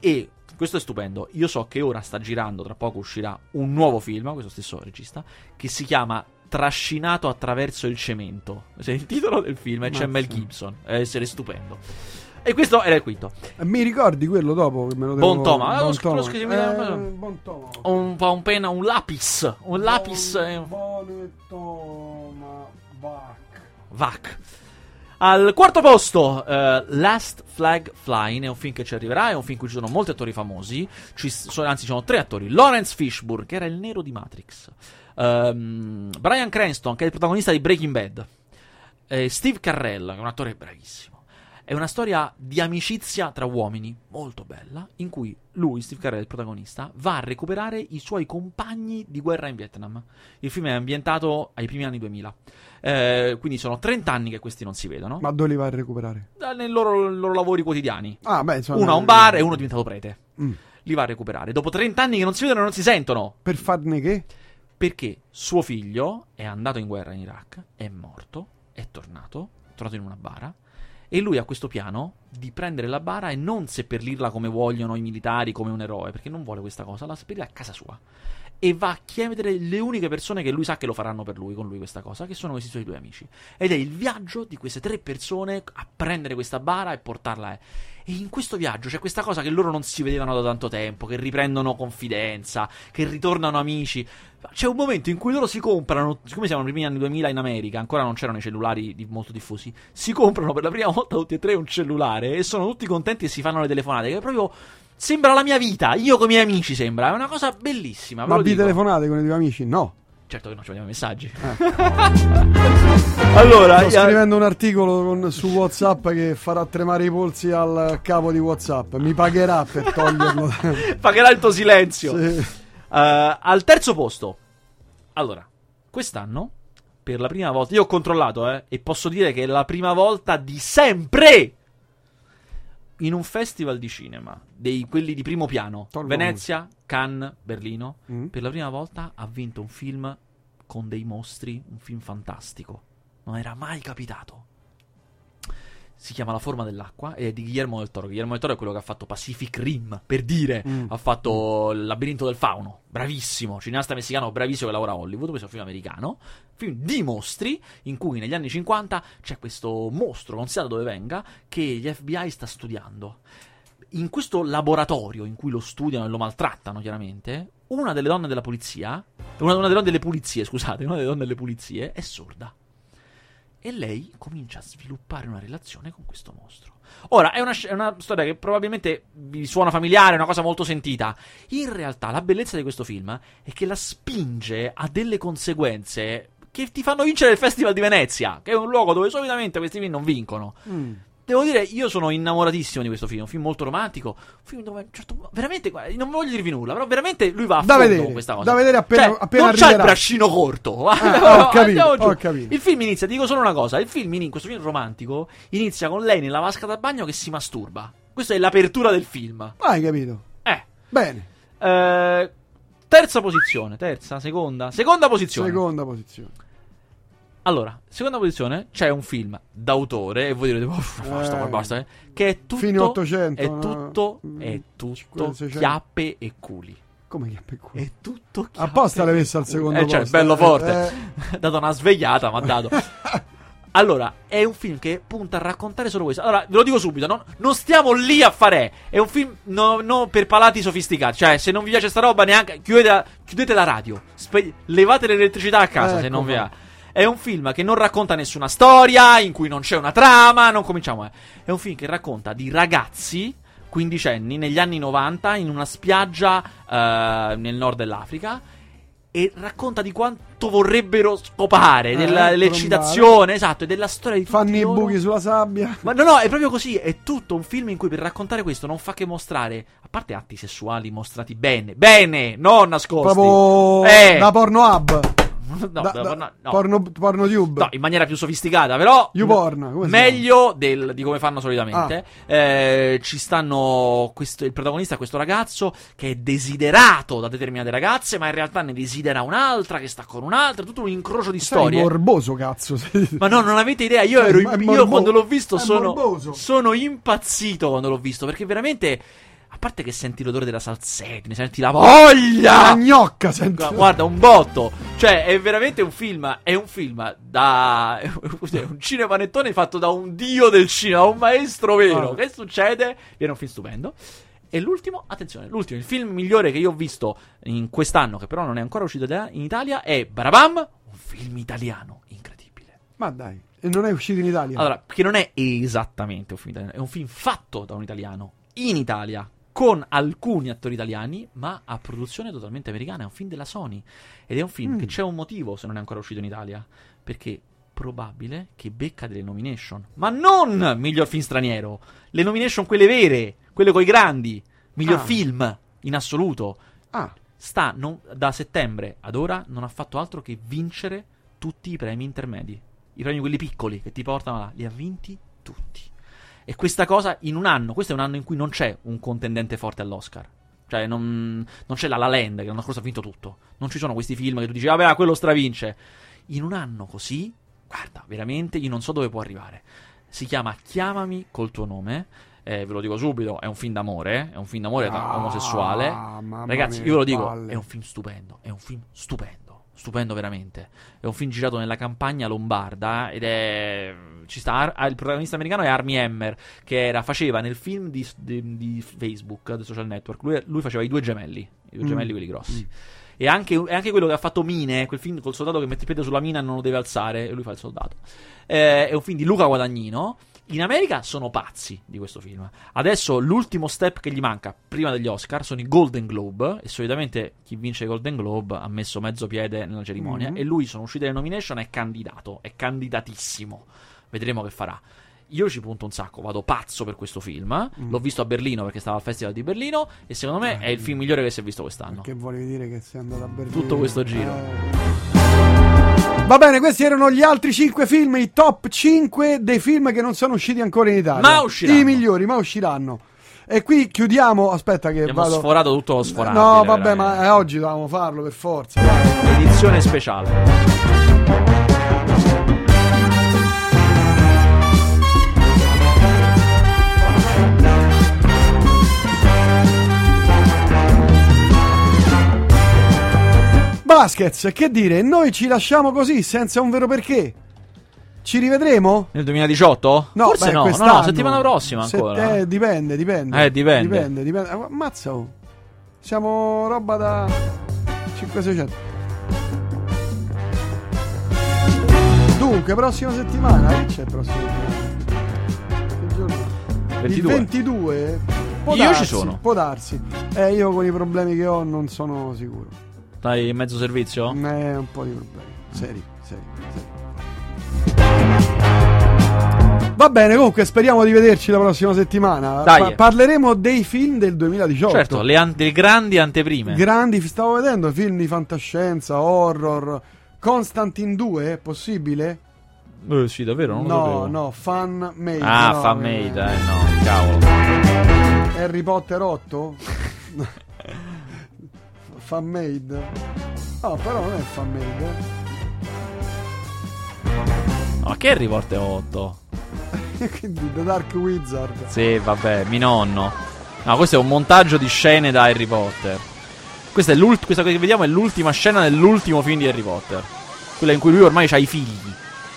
E questo è stupendo. Io so che ora sta girando, tra poco uscirà un nuovo film, questo stesso regista, che si chiama Trascinato attraverso il cemento. Questo è il titolo del film e c'è. Mel Gibson. Deve essere stupendo. E questo era il quinto. Eh, Mi ricordi quello dopo che me lo devo... Bon Toma. Ah, Bon lo sc- lo Toma. Eh, Bon Toma. Un, un penna, un lapis. Un lapis. eh, Bon Toma. Vac. Vac. Al quarto posto, eh, Last Flag Flying, è un film che ci arriverà, è un film in cui ci sono molti attori famosi, ci sono- anzi ci sono tre attori, Lawrence Fishburne, che era il nero di Matrix, ehm, Brian Cranston, che è il protagonista di Breaking Bad, e Steve Carrell, che è un attore bravissimo. È una storia di amicizia tra uomini, molto bella, in cui lui, Steve Carell, il protagonista, va a recuperare i suoi compagni di guerra in Vietnam. Il film è ambientato ai primi anni 2000. Eh, quindi sono 30 anni che questi non si vedono. Ma dove li vai a recuperare? Da- Nei loro, loro lavori quotidiani. Ah, beh, insomma... Uno a un bar e uno è diventato prete. Mm. Li va a recuperare. Dopo 30 anni che non si vedono e non si sentono. Per farne che? Perché suo figlio è andato in guerra in Iraq, è morto, è tornato, è tornato in una bara. E lui ha questo piano di prendere la bara e non seppellirla come vogliono i militari, come un eroe, perché non vuole questa cosa, la seppellire a casa sua. E va a chiedere le uniche persone che lui sa che lo faranno per lui, con lui questa cosa, che sono questi suoi due amici. Ed è il viaggio di queste tre persone a prendere questa bara e portarla. eh. E in questo viaggio c'è questa cosa che loro non si vedevano da tanto tempo, che riprendono confidenza, che ritornano amici. C'è un momento in cui loro si comprano, siccome siamo nei primi anni 2000 in America, ancora non c'erano i cellulari molto diffusi, si comprano per la prima volta tutti e tre un cellulare e sono tutti contenti e si fanno le telefonate, che è proprio... Sembra la mia vita, io con i miei amici sembra, è una cosa bellissima. Ma vi telefonate con i tuoi amici? No. Certo che no, ci mandiamo messaggi. allora, io- sto scrivendo un articolo con- su WhatsApp che farà tremare i polsi al capo di WhatsApp. Mi pagherà per toglierlo. Pagherà il tuo silenzio. Sì. Eh, al terzo posto. Allora, quest'anno, per la prima volta, io ho controllato, eh, e posso dire che è la prima volta di sempre in un festival di cinema, dei quelli di primo piano, Tolgo Venezia, Cannes, Berlino, Mm. per la prima volta ha vinto un film con dei mostri, un film fantastico. Non era mai capitato. Si chiama La forma dell'acqua ed è di Guillermo del Toro. Guillermo del Toro è quello che ha fatto Pacific Rim, per dire. Mm. Ha fatto Il labirinto del fauno, bravissimo. Cineasta messicano bravissimo che lavora a Hollywood. Questo è un film americano. Film di mostri, in cui negli anni 50 c'è questo mostro, non si sa da dove venga, che gli FBI sta studiando. In questo laboratorio in cui lo studiano e lo maltrattano, chiaramente, una delle donne della polizia, una, una delle donne delle pulizie, scusate, una delle donne delle pulizie è sorda. E lei comincia a sviluppare una relazione con questo mostro. Ora, è una, è una storia che probabilmente vi suona familiare, è una cosa molto sentita. In realtà, la bellezza di questo film è che la spinge a delle conseguenze che ti fanno vincere il Festival di Venezia, che è un luogo dove solitamente questi film non vincono. Mm. Devo dire, io sono innamoratissimo di questo film. Un film molto romantico. Un film dove, certo veramente, guarda, non voglio dirvi nulla, però veramente lui va a Da fondo vedere, con questa cosa. da vedere appena- Cioè, appena non c'ha il arriverà. braccino corto. Ah, ho capito, ho capito. Il film inizia, dico solo una cosa: il film, in questo film romantico, inizia con lei nella vasca da bagno che si masturba. Questa è l'apertura del film. Hai capito? Eh. Bene. Eh, terza posizione, terza, seconda, seconda posizione. Seconda posizione. Allora, seconda posizione c'è un film d'autore, e voi direte, "Uff, basta, Eh. basta, eh", che è tutto, Fine 800, è no? tutto, Mm, è tutto 500, 600. chiappe e culi. Come che per culo? È tutto chiappe Apposta l'hai e messa al culi. secondo Eh, cioè, posto. bello eh, forte. eh. Ha dato una svegliata, ma ha dato. Allora, è un film che punta a raccontare solo questo. Allora, ve lo dico subito, non, non stiamo lì a fare. È un film no, no per palati sofisticati. Cioè, se non vi piace sta roba, neanche. Chiudete la, chiudete la radio. Spe- levate l'elettricità a casa se Ecco non vi qua. È un film che non racconta nessuna storia, in cui non c'è una trama. Non cominciamo. eh. È un film che racconta di ragazzi quindicenni negli anni 90 in una spiaggia eh, nel nord dell'Africa. E racconta di quanto vorrebbero scopare, Eh, dell'eccitazione, esatto, e della storia di Fanno i loro. buchi sulla sabbia. Ma no, no, è proprio così. È tutto un film in cui per raccontare questo non fa che mostrare, a parte atti sessuali mostrati bene, bene, non nascosti. Proprio Eh. da porno hub. No, Da- da- da- no, no. Porno, porno tube. No, in maniera più sofisticata, però. YouPorn, meglio del- di come fanno solitamente. Eh, ci stanno. Questo, il protagonista è questo ragazzo che è desiderato da determinate ragazze, ma in realtà ne desidera un'altra che sta con un'altra. Tutto un incrocio di Sei storie. morboso, cazzo. Ma no, non avete idea. Io, È- ero, è io morbo- quando l'ho visto è sono, sono impazzito quando l'ho visto. Perché veramente. A parte che senti l'odore della salsettina, senti la La voglia. gnocca, senti. Gu- Guarda, un botto. Cioè, è veramente un film. È un film da. è un cinepanettone fatto da un dio del cinema, un maestro vero. Ah. Che succede? Viene un film stupendo. E l'ultimo, attenzione, l'ultimo, il film migliore che io ho visto in quest'anno, che però non è ancora uscito in Italia, è Barabam, un film italiano incredibile. Ma dai, e non è uscito in Italia. Allora, perché non è esattamente un film italiano, è un film fatto da un italiano in Italia con alcuni attori italiani, ma a produzione totalmente americana. È un film della Sony ed è un film Mm. che c'è un motivo se non è ancora uscito in Italia. Perché probabile che becca delle nomination, ma non miglior film straniero, le nomination quelle vere, quelle coi grandi, miglior Ah. film in assoluto. Ah, Sta non- da settembre ad ora non ha fatto altro che vincere tutti i premi intermedi. I premi quelli piccoli che ti portano là, li ha vinti tutti. E questa cosa in un anno, questo è un anno in cui non c'è un contendente forte all'Oscar. Cioè, non, non c'è la La Land che l'anno scorso ha vinto tutto. Non ci sono questi film che tu dici, vabbè, ah, quello stravince. In un anno così, guarda, veramente io non so dove può arrivare. Si chiama Chiamami col tuo nome. Eh, ve lo dico subito, è un film d'amore, è un film d'amore da Ah, omosessuale. Ragazzi, io ve lo dico, palle. è un film stupendo, è un film stupendo, stupendo veramente. È un film girato nella campagna lombarda ed è ci sta il protagonista americano è Armie Hammer che era, faceva nel film di, di- di Facebook, del social network, lui, lui faceva i due gemelli, i due Mm. gemelli quelli grossi. E anche, e anche quello che ha fatto Mine, quel film col soldato che mette il piede sulla mina e non lo deve alzare, e lui fa il soldato. Eh, è un film di Luca Guadagnino. In America sono pazzi di questo film. Adesso l'ultimo step che gli manca prima degli Oscar sono i Golden Globe. E solitamente chi vince i Golden Globe ha messo mezzo piede nella cerimonia. Mhm. E lui, sono uscite le nomination, è candidato. È candidatissimo. Vedremo che farà. Io ci punto un sacco, vado pazzo per questo film. Mm. L'ho visto a Berlino perché stava al Festival di Berlino. E secondo me è il film migliore che si è visto quest'anno. che volevi dire che sei andato a Berlino? Tutto questo giro. Va bene, questi erano gli altri 5 film, i top 5 dei film che non sono usciti ancora in Italia. Ma usciranno. I migliori, ma usciranno. E qui chiudiamo. Aspetta, che Abbiamo vado. sforato tutto lo sforato. No, vabbè, ma eh, oggi dovevamo farlo per forza. Edizione speciale. Baskets, che dire, noi ci lasciamo così senza un vero perché. Ci rivedremo? Nel 2018? No, Forse beh, no, no, no, settimana prossima Se- ancora. eh, dipende, dipende. Eh, dipende. Dipende, dipende. Eh, Ammazza, oh. Siamo roba da 500-600. Dunque, prossima settimana. Che c'è prossima settimana? Che giorno? è? 22. Il 22? Può Io ci darsi, sono. Può darsi. Eh, io con i problemi che ho non sono sicuro. Stai in mezzo servizio? Eh, un po' di problemi. Seri, seri, seri. Va bene, comunque speriamo di vederci la prossima settimana. Dai. parleremo dei film del 2018. Certo, le, an- le grandi anteprime. Grandi, stavo vedendo film di fantascienza, horror. Constantine 2 è possibile? Eh, sì, davvero, non no, no, fan made. Ah, no, fan eh, made, eh, no, cavolo. Harry Potter 8? fan made? No, però non è fan made. No, ma che Harry Potter 8? Quindi The Dark Wizard. Sì, vabbè, mi nonno. No, questo è un montaggio di scene da Harry Potter. Questa, è questa che vediamo è l'ultima scena dell'ultimo film di Harry Potter. Quella in cui lui ormai ha i figli.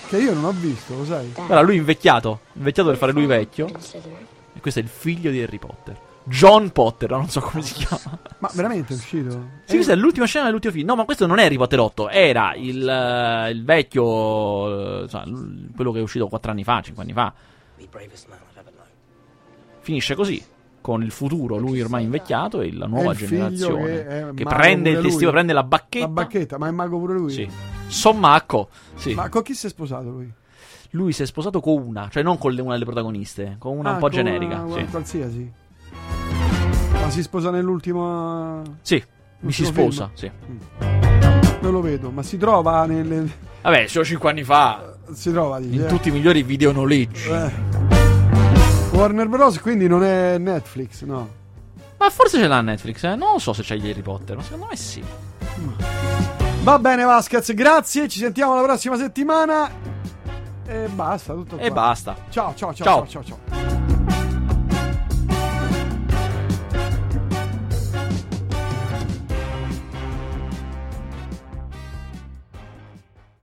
Che io non ho visto, lo sai? Guarda, lui invecchiato. Invecchiato per fare lui vecchio. E questo è il figlio di Harry Potter. John Potter, non so come si chiama. Ma veramente è uscito? Sì, questa è l'ultima scena dell'ultimo film. No, ma questo non è Harry Potter 8. Era il, eh, il vecchio. l- quello che è uscito 4 anni fa, 5 anni fa. Finisce così. Con il futuro, lui ormai invecchiato e la nuova generazione. che è Che, prende il lui. prende la bacchetta. La bacchetta, ma è mago pure lui? Sì. Sommacco. Sì. Ma con chi si è sposato lui? Lui si è sposato con una, cioè non con le- una delle protagoniste, con una Ah, un po' con generica. una- sì. Qualsiasi. Ma si sposa nell'ultimo. Sì, mi si sposa, film? sì. Non lo vedo, ma si trova nelle. Vabbè, solo 5 anni fa. Si trova dici, In eh? tutti i migliori videonoleggi. Eh. Warner Bros. quindi non è Netflix, no. Ma forse ce l'ha Netflix, eh? Non so se c'è gli Harry Potter, ma secondo me sì. Va bene, Vasquez, grazie. Ci sentiamo la prossima settimana. E basta, tutto qua. E basta. Ciao, ciao, ciao, Ciao. ciao, ciao. ciao.